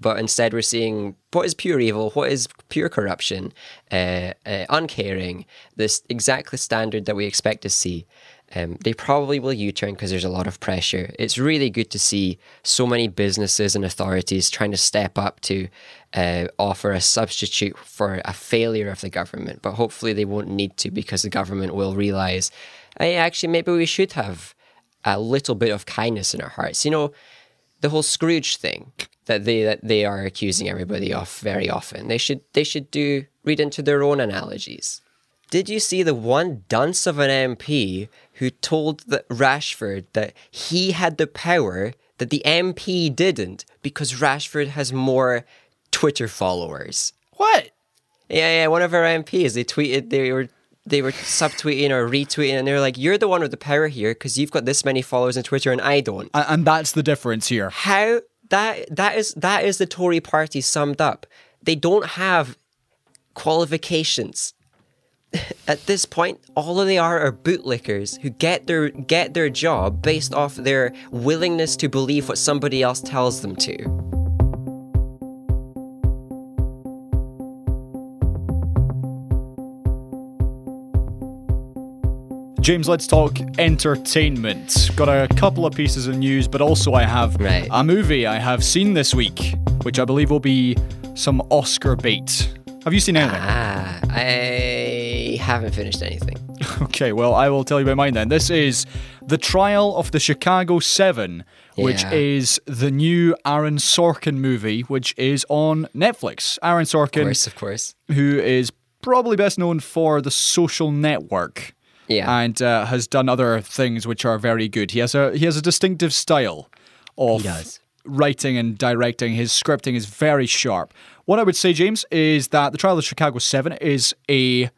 A: But instead, we're seeing what is pure evil, what is pure corruption, uh, uh, uncaring, this exact standard that we expect to see. Um, they probably will U turn because there's a lot of pressure. It's really good to see so many businesses and authorities trying to step up to uh, offer a substitute for a failure of the government. But hopefully, they won't need to because the government will realize, hey, actually, maybe we should have a little bit of kindness in our hearts. You know, the whole Scrooge thing that they that they are accusing everybody of very often. They should they should do read into their own analogies. Did you see the one dunce of an MP who told the Rashford that he had the power that the MP didn't because Rashford has more Twitter followers?
B: What?
A: Yeah, yeah. One of our MPs, they tweeted they were they were subtweeting or retweeting, and they were like, "You're the one with the power here because you've got this many followers on Twitter and I don't."
B: And that's the difference here.
A: how that that is that is the Tory party summed up. They don't have qualifications. [LAUGHS] At this point, all they are are bootlickers who get their get their job based off their willingness to believe what somebody else tells them to.
B: James, let's talk entertainment. Got a couple of pieces of news, but also I have
A: Right.
B: a movie I have seen this week, which I believe will be some Oscar bait. Have you seen anything?
A: Ah, I haven't finished anything. [LAUGHS]
B: Okay, well, I will tell you about mine then. This is The Trial of the Chicago Seven, which is the new Aaron Sorkin movie, which is on Netflix. Aaron
A: Of
B: Sorkin,
A: course, of course.
B: who is probably best known for The Social Network.
A: Yeah.
B: And uh, has done other things which are very good. He has a he has a distinctive style of
A: He does.
B: writing and directing. His scripting is very sharp. What I would say, James, is that The Trial of Chicago Seven is a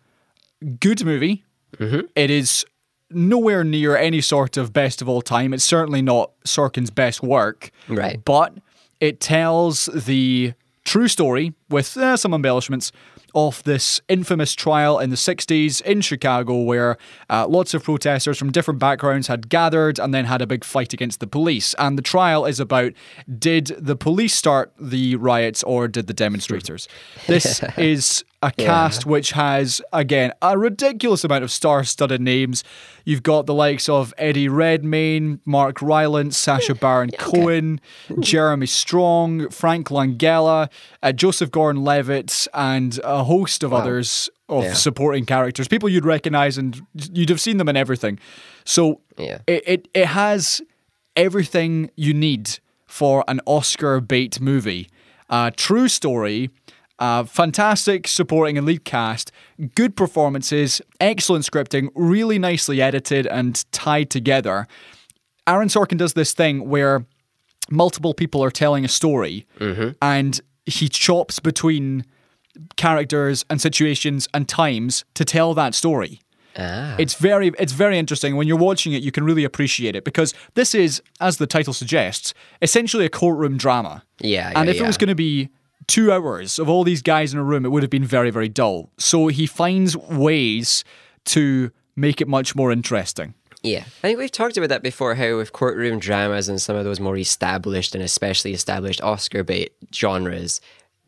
B: good movie.
A: Mm-hmm.
B: It is nowhere near any sort of best of all time. It's certainly not Sorkin's best work.
A: Right.
B: But it tells the true story with uh, some embellishments of this infamous trial in the 60s in Chicago where uh, lots of protesters from different backgrounds had gathered and then had a big fight against the police. And the trial is about did the police start the riots or did the demonstrators? [LAUGHS] This is a cast which has, again, a ridiculous amount of star studded names. You've got the likes of Eddie Redmayne, Mark Rylance, Sacha [LAUGHS] Baron Cohen, Jeremy Strong, Frank Langella, uh, Joseph Gordon Levitt, and a host of others of
A: Yeah.
B: supporting characters. People you'd recognize and you'd have seen them in everything. So
A: Yeah.
B: it, it, it has everything you need for an Oscar bait movie. Uh, true story, uh, fantastic supporting and lead cast, good performances, excellent scripting, really nicely edited and tied together. Aaron Sorkin does this thing where multiple people are telling a story and he chops between characters and situations and times to tell that story.
A: Ah.
B: It's very it's very interesting. When you're watching it, you can really appreciate it because this is, as the title suggests, essentially a courtroom drama.
A: Yeah,
B: and
A: yeah,
B: if it was going to be two hours of all these guys in a room, it would have been very, very dull. So he finds ways to make it much more interesting.
A: Yeah, I think we've talked about that before. How with courtroom dramas and some of those more established and especially established Oscar bait genres,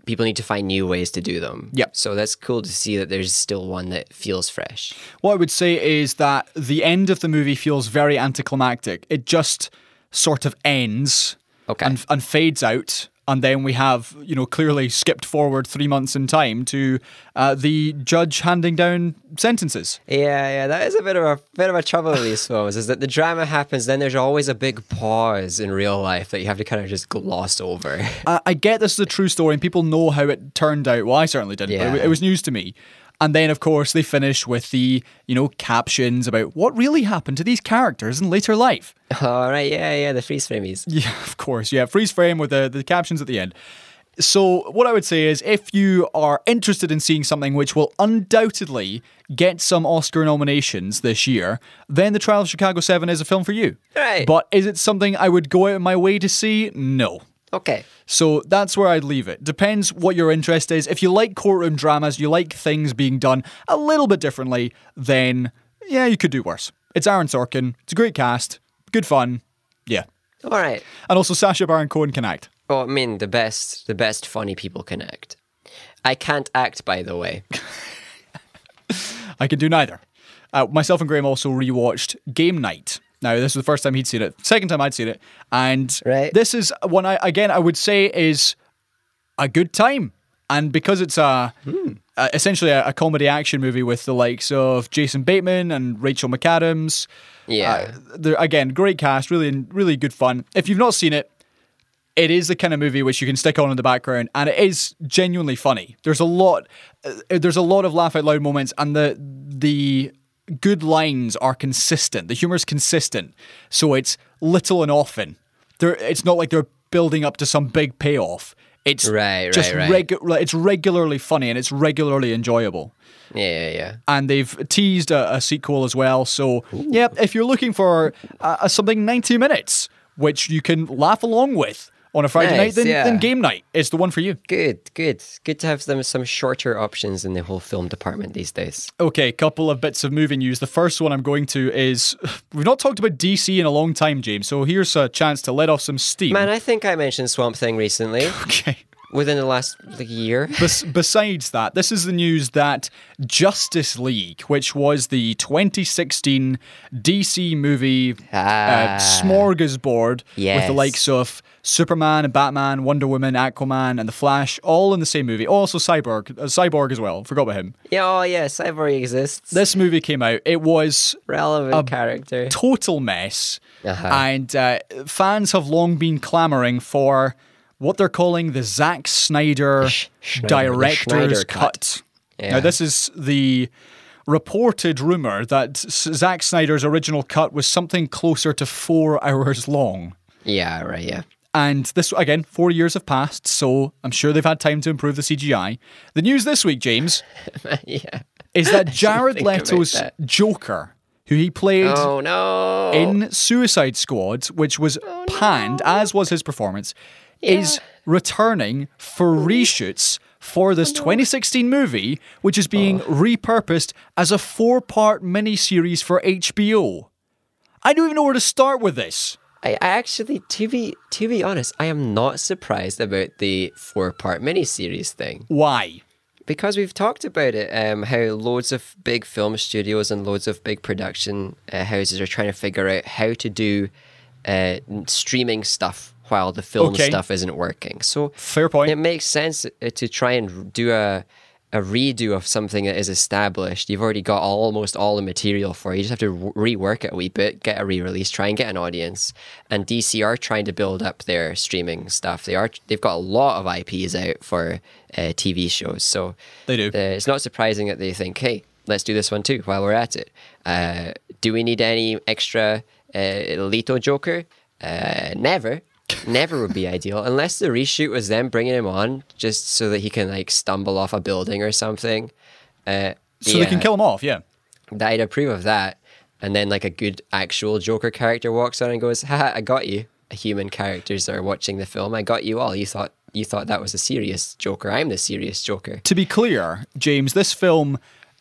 A: people need to find new ways to do them.
B: Yep.
A: So that's cool to see that there's still one that feels fresh.
B: What I would say is that the end of the movie feels very anticlimactic. It just sort of ends
A: Okay.
B: and, and fades out. And then we have, you know, clearly skipped forward three months in time to uh, the judge handing down sentences.
A: Yeah, yeah, that is a bit of a bit of a trouble with these [LAUGHS] films. Is that the drama happens, then there's always a big pause in real life that you have to kind of just gloss over.
B: I, I get this is a true story and people know how it turned out. Well, I certainly didn't, but it,
A: Yeah.
B: it was news to me. And then, of course, they finish with the, you know, captions about what really happened to these characters in later life. [LAUGHS]
A: All right, yeah, yeah, the freeze framies.
B: Yeah, [LAUGHS] of course. Yeah, freeze frame with the, the captions at the end. So, what I would say is if you are interested in seeing something which will undoubtedly get some Oscar nominations this year, then The Trial of Chicago 7 is a film for you.
A: Right.
B: But is it something I would go out of my way to see? No.
A: Okay.
B: So that's where I'd leave it. Depends what your interest is. If you like courtroom dramas, you like things being done a little bit differently, then yeah, you could do worse. It's Aaron Sorkin. It's a great cast. Good fun. Yeah.
A: All right.
B: And also Sacha Baron Cohen can act.
A: Oh, I mean, the best, the best funny people connect. I can't act, by the way. [LAUGHS]
B: I can do neither. Uh, myself and Graham also rewatched Game Night. Now, this was the first time he'd seen it, second time I'd seen it, and
A: Right.
B: this is one I again I would say is a good time, and because it's a, uh, essentially a, a comedy action movie with the likes of Jason Bateman and Rachel McAdams.
A: Yeah.
B: Uh, they're again great cast, really really good fun. If you've not seen it, it is the kind of movie which you can stick on in the background, and it is genuinely funny. There's a lot, uh, there's a lot of laugh out loud moments, and the the good lines are consistent. The humor's consistent, so it's little and often. There, it's not like they're building up to some big payoff. It's
A: Right, right,
B: just
A: right.
B: regu- it's regularly funny and it's regularly enjoyable
A: yeah, yeah, yeah.
B: and they've teased a, a sequel as well. So, yeah, if you're looking for uh, something 90 minutes, which you can laugh along with on a Friday night, then,
A: yeah.
B: then game night is the one for you.
A: Good, good, good to have some some shorter options in the whole film department these days.
B: Okay, a couple of bits of movie news. The first one I'm going to is [SIGHS] we've not talked about DC in a long time, James. So here's a chance to let off some steam.
A: Man, I think I mentioned Swamp Thing recently, [LAUGHS]
B: okay.
A: within the last like year. [LAUGHS]
B: Bes- besides that, this is the news that Justice League, which was the 2016 DC movie uh,
A: Ah.
B: smorgasbord with the likes of Superman and Batman, Wonder Woman, Aquaman, and the Flash, all in the same movie. Also, Cyborg, uh, Cyborg as well. Forgot about him.
A: Yeah, oh yeah, Cyborg exists.
B: This movie came out. It was
A: relevant character.
B: total mess,
A: Uh-huh.
B: and uh, fans have long been clamoring for what they're calling the Zack Snyder
A: Schneider- the
B: director's
A: Schneider
B: cut.
A: cut.
B: Now, this is the reported rumor that Zack Snyder's original cut was something closer to four hours long.
A: Yeah, right. Yeah.
B: And this, again, four years have passed, so I'm sure they've had time to improve the CGI. The news this week, James, [LAUGHS]
A: yeah.
B: is that [LAUGHS] Jared Leto's
A: that.
B: Joker, who he played
A: Oh no.
B: in Suicide Squad, which was panned, as was his performance, is returning for reshoots for this 2016 movie, which is being repurposed as a four part miniseries for HBO. I don't even know where to start with this.
A: I, actually, to be to be honest, I am not surprised about the four part miniseries thing
B: Why?
A: because we've talked about it. Um, how loads of big film studios and loads of big production uh, houses are trying to figure out how to do uh, streaming stuff while the film
B: Okay.
A: stuff isn't working. So
B: Fair point.
A: it makes sense uh, to try and do a a redo of something that is established. You've already got almost all the material for it. You just have to re- rework it a wee bit, get a re-release, try and get an audience. And DC are trying to build up their streaming stuff. They are they've got a lot of IPs out for uh, TV shows, so
B: They do.
A: Uh, it's not surprising that they think, "Hey, let's do this one too." While we're at it, uh, do we need any extra uh, Leto Joker? Uh, never. Never would be ideal unless the reshoot was them bringing him on just so that he can like stumble off a building or something. Uh,
B: So they can kill him off, yeah.
A: I'd approve of that. And then like a good actual Joker character walks on and goes, "Ha! I got you." Human characters are watching the film. I got you all. You thought you thought that was a serious Joker. I'm the serious Joker.
B: To be clear, James, this film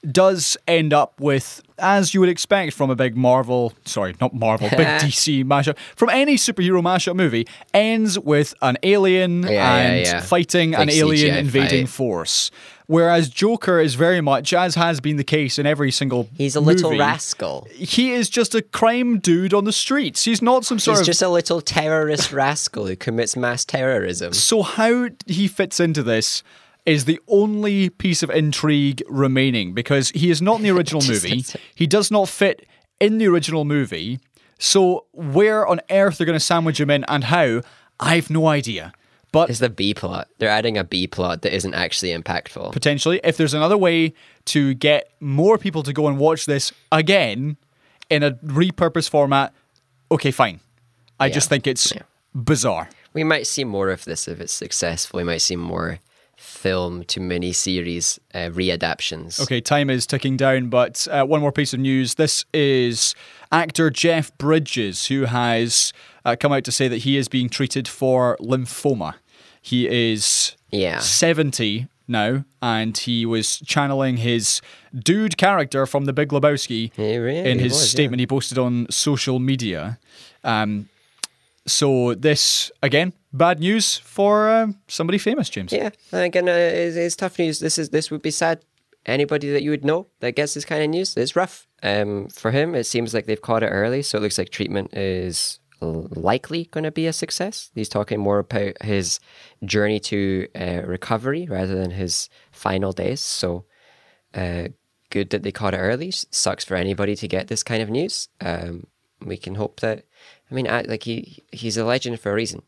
B: does end up with, as you would expect from a big Marvel, sorry, not Marvel, big [LAUGHS] DC mashup, from any superhero mashup movie, ends with an alien
A: Yeah, yeah,
B: and
A: yeah.
B: fighting an alien
A: CGI
B: invading
A: fight.
B: force. Whereas Joker is very much, as has been the case in every single
A: He's a little
B: movie,
A: rascal.
B: He is just a crime dude on the streets. He's not some sort
A: He's
B: of
A: just a little terrorist [LAUGHS] rascal who commits mass terrorism.
B: So how he fits into this is the only piece of intrigue remaining because he is not in the [LAUGHS] original movie. He does not fit in the original movie. So where on earth they're going to sandwich him in and how, I've no idea. But
A: It's the B plot. They're adding a B plot that isn't actually impactful.
B: potentially, if there's another way to get more people to go and watch this again in a repurposed format, okay, fine. I
A: Yeah.
B: just think it's
A: Yeah.
B: bizarre.
A: We might see more of this if it's successful. We might see more film to mini series uh, readaptions.
B: Okay, time is ticking down, but uh, one more piece of news. This is actor Jeff Bridges, who has uh, come out to say that he is being treated for lymphoma. He is
A: Yeah.
B: 70 now, and he was channeling his dude character from The Big Lebowski
A: really
B: in his
A: was, yeah.
B: statement he posted on social media. Um, so, this, again, bad news for um, somebody famous, James.
A: Yeah, again, uh, it's, it's tough news. This is this would be sad. Anybody that you would know that gets this kind of news, it's rough. Um, for him, it seems like they've caught it early, so it looks like treatment is likely going to be a success. He's talking more about his journey to uh, recovery rather than his final days. So, uh, good that they caught it early. Sucks for anybody to get this kind of news. Um, we can hope that. I mean, I, like he he's a legend for a reason.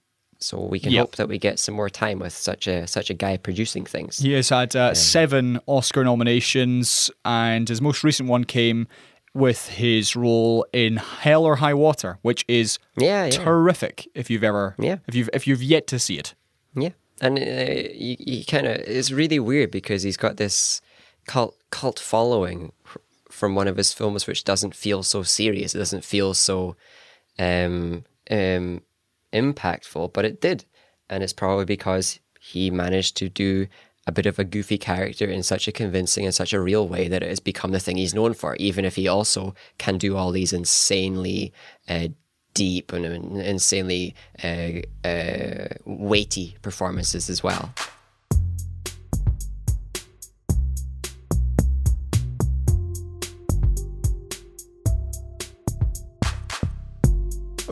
A: So we can
B: Yep.
A: hope that we get some more time with such a such a guy producing things.
B: He has had uh, seven Oscar nominations, and his most recent one came with his role in Hell or High Water, which is
A: Yeah, yeah.
B: terrific. If you've ever,
A: Yeah.
B: if you've if you've yet to see it,
A: Yeah, and uh, kind of it's really weird because he's got this cult cult following from one of his films, which doesn't feel so serious. It doesn't feel so um, um, impactful, but it did, and it's probably because he managed to do a bit of a goofy character in such a convincing and such a real way that it has become the thing he's known for. Even if he also can do all these insanely uh, deep and insanely uh, uh, weighty performances as well.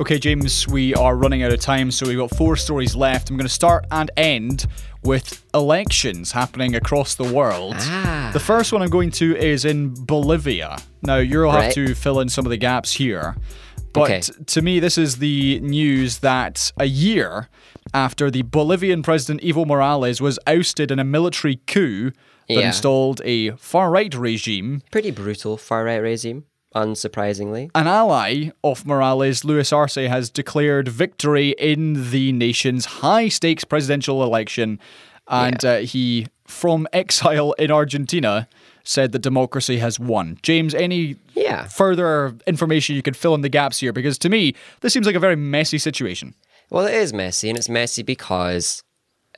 B: Okay, James, we are running out of time, so we've got four stories left. I'm going to start and end with elections happening across the world.
A: Ah.
B: The first one I'm going to is in Bolivia. Now, you'll have
A: Right.
B: to fill in some of the gaps here. But
A: Okay.
B: to me, this is the news that a year after the Bolivian president Evo Morales was ousted in a military coup that
A: Yeah.
B: installed a far right regime,
A: Pretty brutal far right regime, unsurprisingly.
B: An ally of Morales, Luis Arce, has declared victory in the nation's high stakes presidential election. And uh, he, from exile in Argentina, said that democracy has won. James, any
A: Yeah.
B: further information you could fill in the gaps here? Because to me, this seems like a very messy situation.
A: Well, it is messy, and it's messy because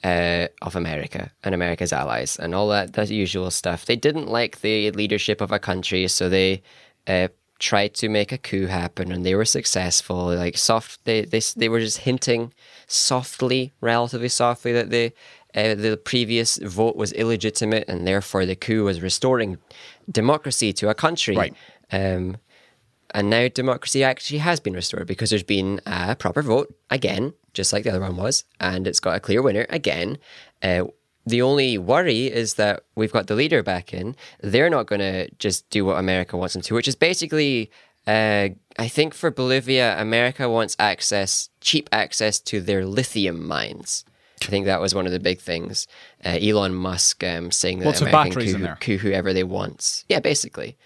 A: uh, of America and America's allies and all that, that usual stuff. They didn't like the leadership of a country, so they uh, tried to make a coup happen, and they were successful. Like soft, they they they were just hinting softly, relatively softly, that the uh, the previous vote was illegitimate, and therefore the coup was restoring democracy to a country.
B: Right.
A: Um, and now democracy actually has been restored because there's been a proper vote again, just like the other one was, and it's got a clear winner again. Uh, the only worry is that we've got the leader back in. They're not going to just do what America wants them to, which is basically, uh, I think for Bolivia, America wants access, cheap access to their lithium mines. I think that was one of the big things. Uh, Elon Musk um, saying that
B: Lots of
A: American
B: batteries
A: coup, coup whoever they want. Yeah, basically.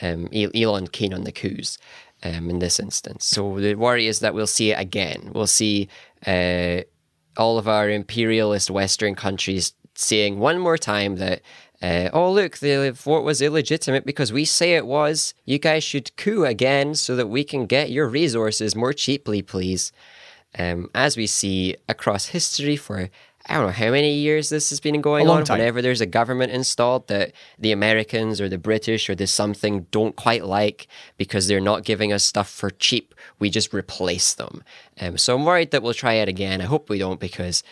A: Um, Elon keen on the coups um, in this instance. So the worry is that we'll see it again. We'll see uh, all of our imperialist Western countries saying one more time that, uh, oh, look, the vote was illegitimate because we say it was. You guys should coup again so that we can get your resources more cheaply, please. Um, as we see across history for I don't know how many years this has been going on.
B: time.
A: Whenever there's a government installed that the Americans or the British or the something don't quite like because they're not giving us stuff for cheap, we just replace them. Um, so I'm worried that we'll try it again. I hope we don't because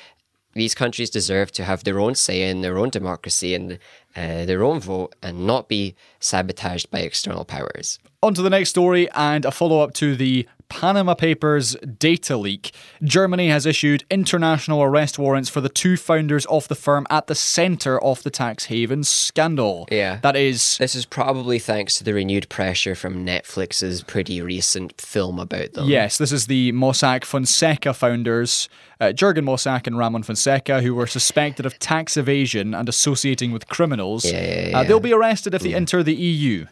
A: these countries deserve to have their own say in their own democracy and uh, their own vote and not be sabotaged by external powers.
B: On to the next story and a follow up to the Panama Papers data leak. Germany has issued international arrest warrants for the two founders of the firm at the centre of the tax haven scandal.
A: Yeah.
B: That is.
A: This is probably thanks to the renewed pressure from Netflix's pretty recent film about them.
B: Yes, this is the Mossack Fonseca founders, uh, Jurgen Mossack and Ramon Fonseca, who were suspected of tax evasion and associating with criminals.
A: Yeah, yeah,
B: Uh,
A: yeah.
B: they'll be arrested if they enter the EU.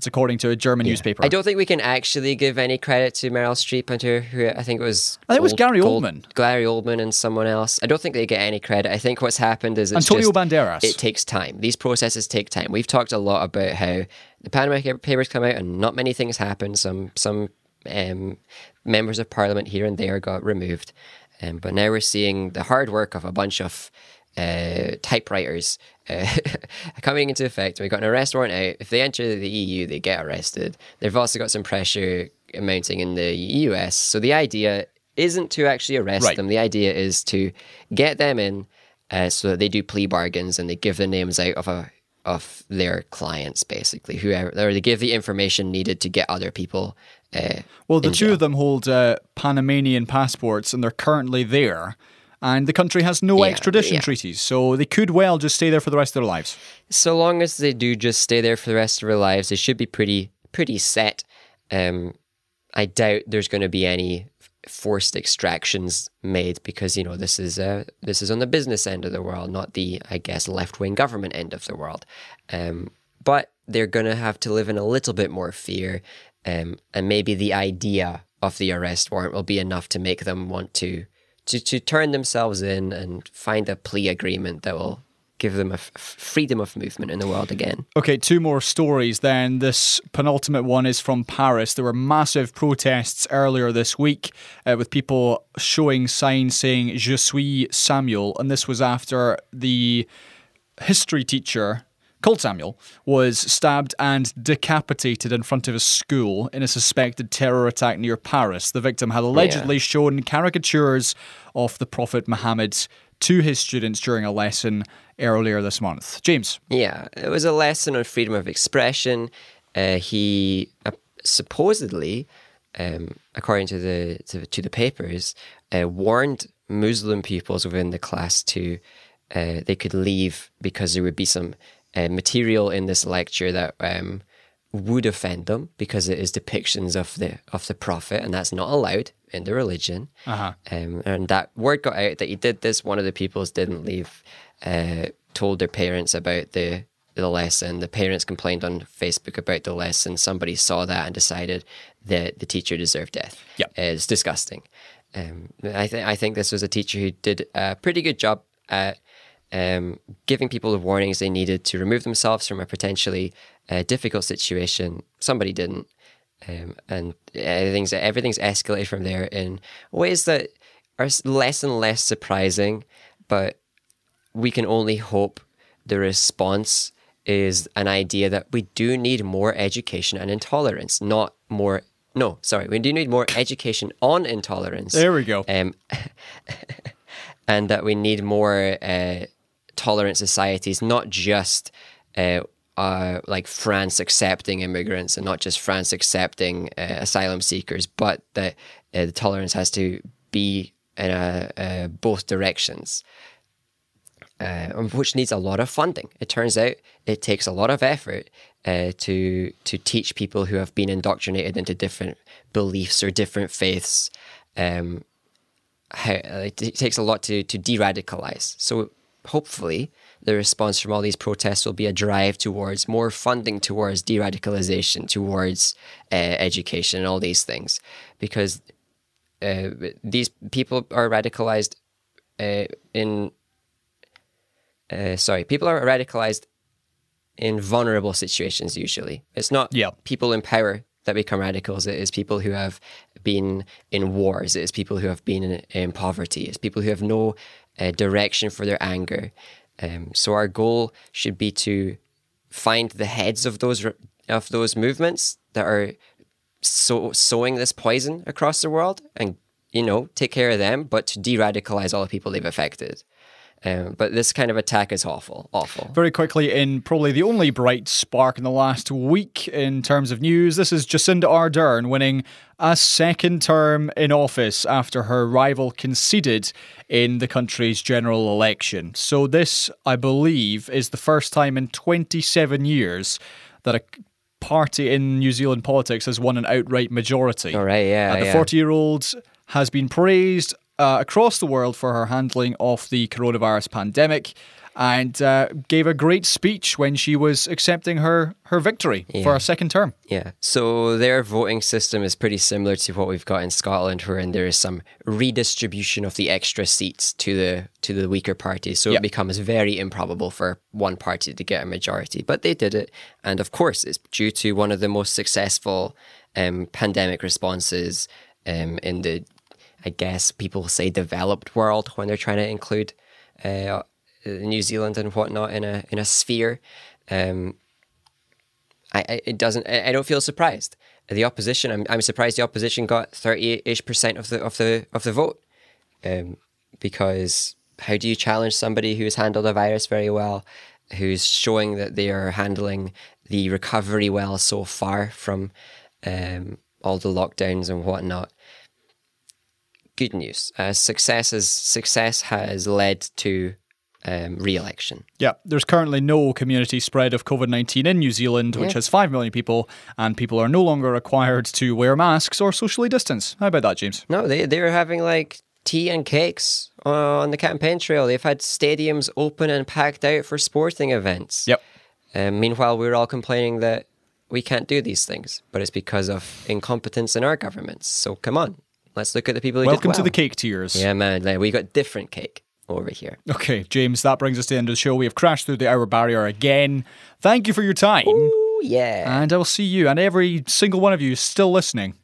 B: That's according to a German newspaper.
A: I don't think we can actually give any credit to Meryl Streep and her, who I think it was.
B: I think it was Gary Oldman.
A: Gary Oldman and someone else. I don't think they get any credit. I think what's happened is it's
B: Antonio
A: just,
B: Banderas.
A: It takes time. These processes take time. We've talked a lot about how the Panama Papers come out and not many things happen. Some some um, members of Parliament here and there got removed, um, but now we're seeing the hard work of a bunch of uh, typewriters uh, [LAUGHS] coming into effect. We've got an arrest warrant out. If they enter the EU, they get arrested. They've also got some pressure mounting in the US. So the idea isn't to actually arrest
B: Right.
A: them. The idea is to get them in uh, so that they do plea bargains and they give the names out of a of their clients, basically, whoever, or they give the information needed to get other people. Uh,
B: Well, the two
A: jail.
B: of them hold uh, Panamanian passports and they're currently there. And the country has no
A: Yeah,
B: extradition
A: yeah.
B: treaties, so they could well just stay there for the rest of their lives.
A: so long as they do just stay there for the rest of their lives, they should be pretty pretty set. Um, I doubt there's going to be any forced extractions made because you know this is uh, this is on the business end of the world, not the I guess left wing government end of the world. Um, but they're going to have to live in a little bit more fear, um, and maybe the idea of the arrest warrant will be enough to make them want to to to turn themselves in and find a plea agreement that will give them a f- freedom of movement in the world again.
B: Okay, two more stories then. This penultimate one is from Paris. There were massive protests earlier this week uh, with people showing signs saying, Je suis Samuel. And this was after the history teacher, called Samuel, was stabbed and decapitated in front of a school in a suspected terror attack near Paris. The victim had allegedly shown caricatures of the Prophet Muhammad to his students during a lesson earlier this month. James.
A: Yeah, it was a lesson on freedom of expression. Uh, he uh, supposedly, um, according to the to, to the papers, uh, warned Muslim pupils within the class to uh, they could leave because there would be some uh, material in this lecture that um, would offend them because it is depictions of the of the prophet, and that's not allowed in the religion.
B: Uh-huh.
A: Um, and that word got out that he did this. One of the pupils didn't leave. Uh, told their parents about the the lesson. The parents complained on Facebook about the lesson. Somebody saw that and decided that the teacher deserved death.
B: Yep.
A: it's disgusting. Um, I think I think this was a teacher who did a pretty good job at um, giving people the warnings they needed to remove themselves from a potentially uh, difficult situation. Somebody didn't, um, and everything's everything's escalated from there in ways that are less and less surprising. but we can only hope the response is an idea that we do need more education and intolerance, not more. No, sorry, we do need more [COUGHS] education on intolerance.
B: There we go.
A: Um, [LAUGHS] and that we need more uh, tolerant societies, not just uh, uh, like France accepting immigrants and not just France accepting uh, asylum seekers, but that uh, the tolerance has to be in uh, both directions. Uh, which needs a lot of funding. It turns out it takes a lot of effort uh, to to teach people who have been indoctrinated into different beliefs or different faiths. Um, how, it takes a lot to to de-radicalize. So hopefully, the response from all these protests will be a drive towards more funding towards de-radicalization, towards uh, education, and all these things, because uh, these people are radicalized uh, in uh, sorry, people are radicalized in vulnerable situations usually. It's not
B: Yeah.
A: people in power that become radicals. It is people who have been in wars. It is people who have been in, in poverty. It's people who have no uh, direction for their anger. Um, so our goal should be to find the heads of those of those movements that are so sowing this poison across the world, and you know take care of them, but to de-radicalize all the people they've affected. Um, but this kind of attack is awful, awful.
B: Very quickly, in probably the only bright spark in the last week in terms of news, this is Jacinda Ardern winning a second term in office after her rival conceded in the country's general election. So, this, I believe, is the first time in 27 years that a party in New Zealand politics has won an outright majority.
A: All right, yeah,
B: Uh, the
A: yeah.
B: 40 year old has been praised uh, across the world for her handling of the coronavirus pandemic and uh, gave a great speech when she was accepting her, her victory for a second term.
A: Yeah. So their voting system is pretty similar to what we've got in Scotland, wherein there is some redistribution of the extra seats to the to the weaker parties. So
B: Yeah.
A: it becomes very improbable for one party to get a majority. But they did it, and of course, it's due to one of the most successful um, pandemic responses um, in the, I guess people say developed world when they're trying to include uh, New Zealand and whatnot in a in a sphere. Um, I, I it doesn't I, I don't feel surprised. The opposition, I'm, I'm surprised the opposition got thirty ish percent of the of the of the vote. Um, because how do you challenge somebody who's handled a virus very well, who's showing that they are handling the recovery well so far from um, all the lockdowns and whatnot? Good news. Uh, success is success has led to um, re-election.
B: Yeah, there's currently no community spread of COVID 19 in New Zealand, which
A: Yeah.
B: has 5 million people, and people are no longer required to wear masks or socially distance. How about that, James?
A: No, they they were having like tea and cakes on the campaign trail. They've had stadiums open and packed out for sporting events.
B: Yep.
A: Um, meanwhile, we're all complaining that we can't do these things, but it's because of incompetence in our governments. So come on, let's look at the people who
B: Welcome
A: did
B: to the cake tiers.
A: Yeah, man, like, we got different cake over here.
B: Okay, James, that brings us to the end of the show. We have crashed through the hour barrier again. Thank you for your time.
A: Ooh, yeah.
B: And I will see you and every single one of you still listening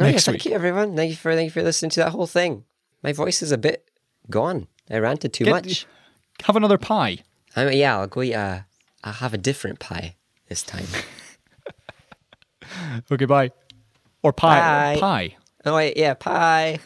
A: Oh, yeah, thank
B: week.
A: you, everyone. Thank you for thank you for listening to that whole thing. My voice is a bit gone. I ranted too
B: Get-
A: much.
B: Have another pie.
A: I mean, yeah, I'll go eat a. I'll have a different pie this time. [LAUGHS]
B: Okay, bye. Or pie.
A: Bye.
B: Pie.
A: Oh wait, yeah, pie.